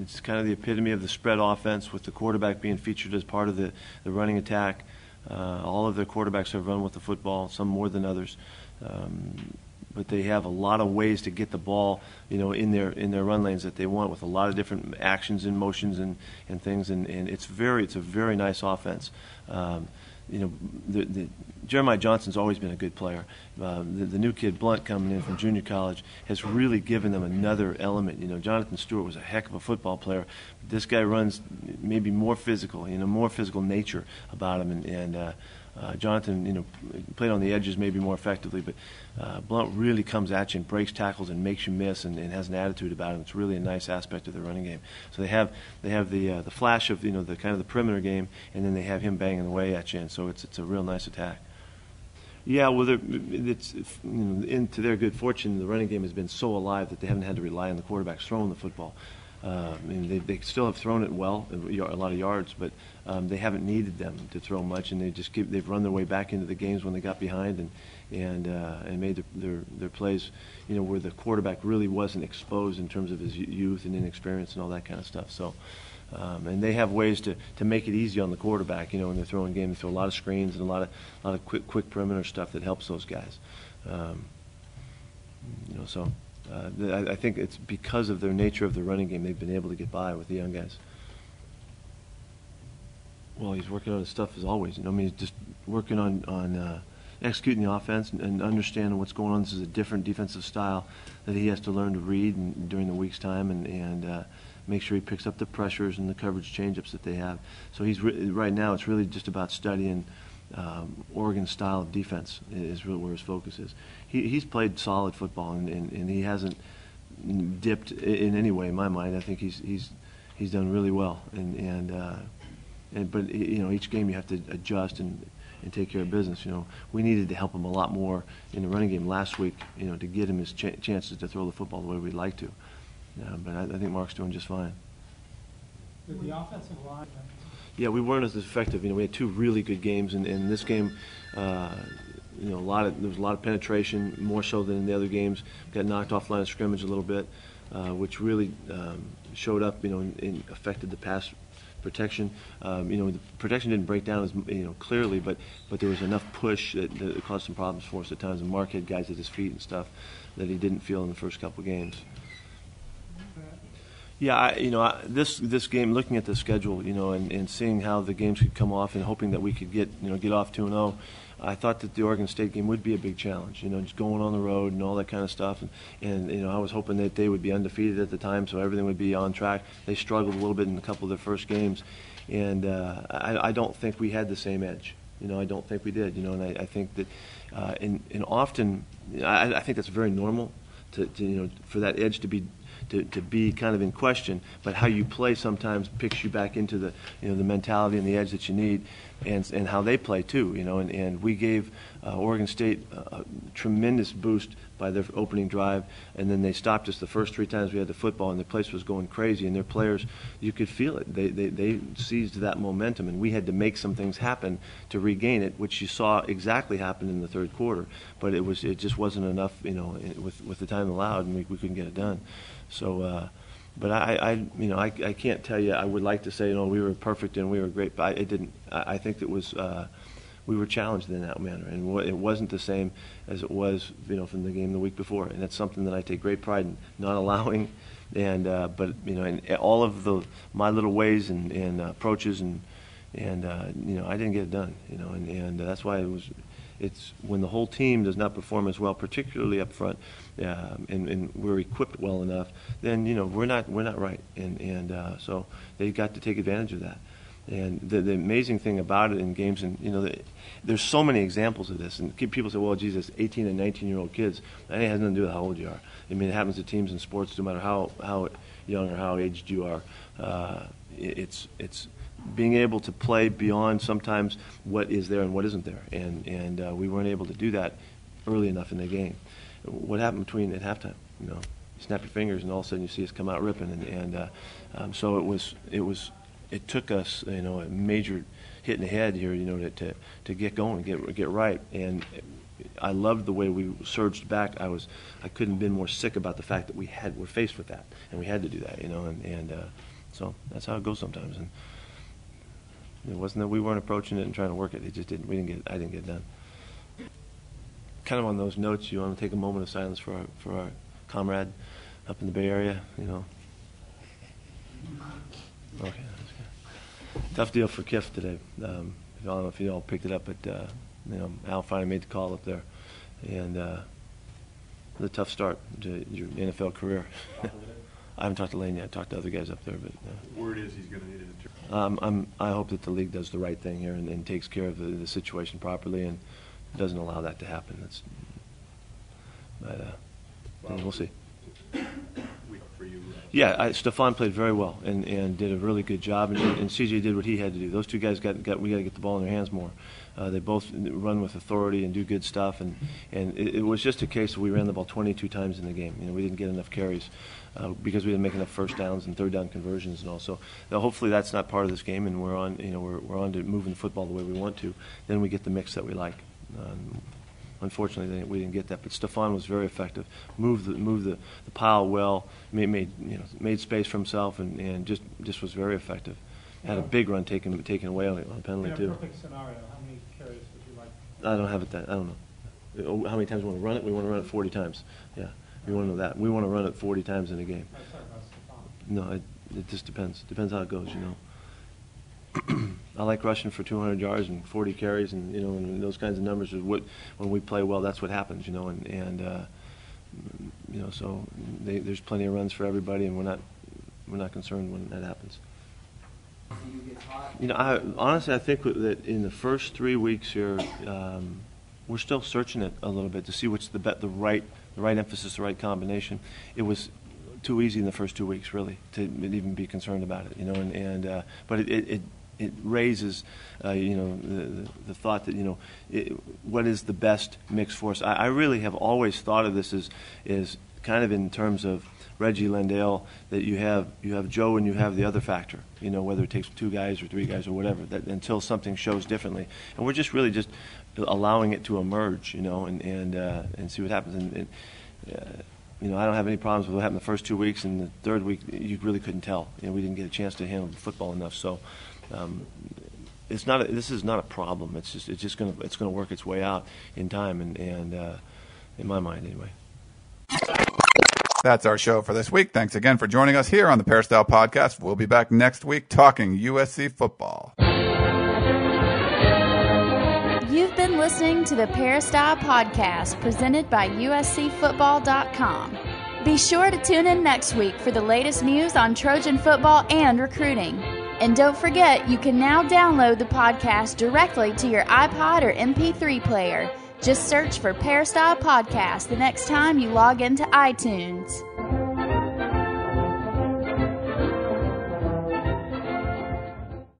it's kind of the epitome of the spread offense with the quarterback being featured as part of the, the running attack. Uh, all of their quarterbacks have run with the football, some more than others. Um, but they have a lot of ways to get the ball, you know, in their in their run lanes that they want with a lot of different actions and motions and, and things. And, and it's very it's a very nice offense. Um, you know, the, the, Jeremiah Johnson's always been a good player. Uh, the, the new kid Blount coming in from junior college has really given them another element. You know, Jonathan Stewart was a heck of a football player. This guy runs maybe more physical, you know, more physical nature about him, and, and uh, uh, Jonathan, you know, played on the edges maybe more effectively, but uh, Blount really comes at you and breaks tackles and makes you miss and, and has an attitude about him. It's really a nice aspect of the running game. So they have they have the uh, the flash of you know the kind of the perimeter game, and then they have him banging away at you, and so it's it's a real nice attack. Yeah, well, it's you know, into their good fortune, the running game has been so alive that they haven't had to rely on the quarterbacks throwing the football. Uh, I mean, they, they still have thrown it well, a lot of yards, but um, they haven't needed them to throw much, and they just keep, they've run their way back into the games when they got behind and and uh, and made their, their, their plays, you know, where the quarterback really wasn't exposed in terms of his youth and inexperience and all that kind of stuff. So. Um, and they have ways to, to make it easy on the quarterback. You know, when they're throwing game, they throw a lot of screens and a lot of a lot of quick quick perimeter stuff that helps those guys. Um, you know, so uh, I, I think it's because of their nature of the running game they've been able to get by with the young guys. Well, he's working on his stuff as always. You know, I mean, he's just working on on uh, executing the offense and, and, understanding what's going on. This is a different defensive style that he has to learn to read and, during the week's time and and. Uh, make sure he picks up the pressures and the coverage changeups that they have. So he's right now it's really just about studying um, Oregon's style of defense is really where his focus is. He, he's played solid football and, and, and he hasn't dipped in any way in my mind. I think he's he's he's done really well and and, uh, and but you know each game you have to adjust and and take care of business. You know, we needed to help him a lot more in the running game last week. You know, to get him his ch- chances to throw the football the way we'd like to. Yeah, but I, I think Mark's doing just fine. With the offensive line. Yeah, we weren't as effective. You know, we had two really good games, and in this game, uh, you know, a lot of there was a lot of penetration, more so than in the other games. Got knocked off line of scrimmage a little bit, uh, which really um, showed up. You know, and, and affected the pass protection. Um, you know, the protection didn't break down as you know clearly, but but there was enough push that, that caused some problems for us at times. And Mark had guys at his feet and stuff that he didn't feel in the first couple games. Yeah, I, you know, I, this this game, looking at the schedule, you know, and, and seeing how the games could come off, and hoping that we could get you know get off two and zero. I thought that the Oregon State game would be a big challenge, you know, just going on the road and all that kind of stuff. And, and you know, I was hoping that they would be undefeated at the time, so everything would be on track. They struggled a little bit in a couple of their first games, and uh, I, I don't think we had the same edge. You know, I don't think we did. You know, and I, I think that, uh, and, and often, I, I think that's very normal to, to you know for that edge to be to, to be kind of in question, but how you play sometimes picks you back into the you know the mentality and the edge that you need, and and how they play too. You know, and, and we gave uh, Oregon State a, a tremendous boost by their opening drive, and then they stopped us the first three times we had the football, and the place was going crazy, and their players, you could feel it. They, they, they seized that momentum, and we had to make some things happen to regain it, which you saw exactly happen in the third quarter. But it was it just wasn't enough, you know, with with the time allowed, and we, we couldn't get it done. So, uh, but I, I, you know, I, I can't tell you. I would like to say, you know, we were perfect and we were great, but I, it didn't. I, I think it was. Uh, we were challenged in that manner, and it wasn't the same as it was, you know, from the game the week before. And that's something that I take great pride in not allowing. And uh, but you know, in all of the my little ways and, and uh, approaches and and uh, you know, I didn't get it done. You know, and, and that's why it was it's when the whole team does not perform as well, particularly up front, uh, and, and, we're equipped well enough, then you know we're not we're not right, and and uh, so they've got to take advantage of that. And the, the amazing thing about it in games, and you know, the, there's so many examples of this. And people say, "Well, Jesus, 18 and 19 year old kids." and it has nothing to do with how old you are. I mean, it happens to teams in sports, no matter how how young or how aged you are. Uh, it's it's being able to play beyond sometimes what is there and what isn't there, and and uh, we weren't able to do that early enough in the game. What happened between at halftime? You know, you snap your fingers and all of a sudden you see us come out ripping, and, and uh, um, so it was it was it took us you know a major hit in the head here, you know, to to, to get going, get get right, and. I loved the way we surged back. I was, I couldn't have been more sick about the fact that we had, we're faced with that, and we had to do that, you know, and, and uh, so that's how it goes sometimes. And it wasn't that we weren't approaching it and trying to work it. It just didn't. We didn't get. I didn't get it done. Kind of on those notes, you want to take a moment of silence for our for our comrade up in the Bay Area. You know. Okay. Tough deal for Kiff today. Um, I don't know if you all picked it up, but uh, you know Al finally made the call up there, and uh, tough start to your NFL career. I haven't talked to Lane yet. I talked to other guys up there, but uh, word is he's going to need an attorney. Um, I'm, I hope that the league does the right thing here and, and takes care of the, the, situation properly and doesn't allow that to happen. That's, but uh, well, we'll see. Yeah, I, Stafon played very well and, and did a really good job, and, and CJ did what he had to do. Those two guys got, got we got to get the ball in their hands more. Uh, they both run with authority and do good stuff, and and it, it was just a case we ran the ball 22 times in the game. You know, we didn't get enough carries uh, because we didn't make enough first downs and third down conversions and all. So hopefully that's not part of this game, and we're on you know we're we're on to moving the football the way we want to. Then we get the mix that we like. Um, Unfortunately, we didn't get that. But Stafon was very effective. Moved the moved the, the pile well. Made, made you know made space for himself and, and just just was very effective. Had a big run taken taken away on, on a penalty too. perfect scenario, how many carries would you like? I don't have it that I don't know. Oh, How many times we want to run it? We want to run it 40 times. Yeah, we want to know that. We want to run it 40 times in a game. I'm sorry about Stafon. No, it, it just depends. Depends how it goes, you know. I like rushing for 200 yards and 40 carries, and you know, and those kinds of numbers is what when we play well, that's what happens, you know, and and uh, you know, so they, there's plenty of runs for everybody, and we're not we're not concerned when that happens. You know, I honestly I think that in the first three weeks here, um, we're still searching it a little bit to see what's the bet, the right the right emphasis, the right combination. It was too easy in the first two weeks, really, to even be concerned about it. You know, and, and uh, but it, it, it raises, uh, you know, the, the thought that you know, it, what is the best mix for us? I, I really have always thought of this as is kind of in terms of Reggie LenDale that you have you have Joe and you have the other factor. You know, whether it takes two guys or three guys or whatever, that until something shows differently, and we're just really just allowing it to emerge. You know, and and uh, and see what happens. And, and uh, you know, I don't have any problems with what happened the first two weeks, and the third week you really couldn't tell. You know, we didn't get a chance to handle football enough, so. Um, it's not. A, this is not a problem. It's just. It's just going to. It's to work its way out in time, and and uh, in my mind, anyway. That's our show for this week. Thanks again for joining us here on the Peristyle Podcast. We'll be back next week talking USC football. Listening to the Peristyle Podcast presented by USCFootball.com. Be sure to tune in next week for the latest news on Trojan football and recruiting. And don't forget, you can now download the podcast directly to your iPod or MP3 player. Just search for Peristyle Podcast the next time you log into iTunes.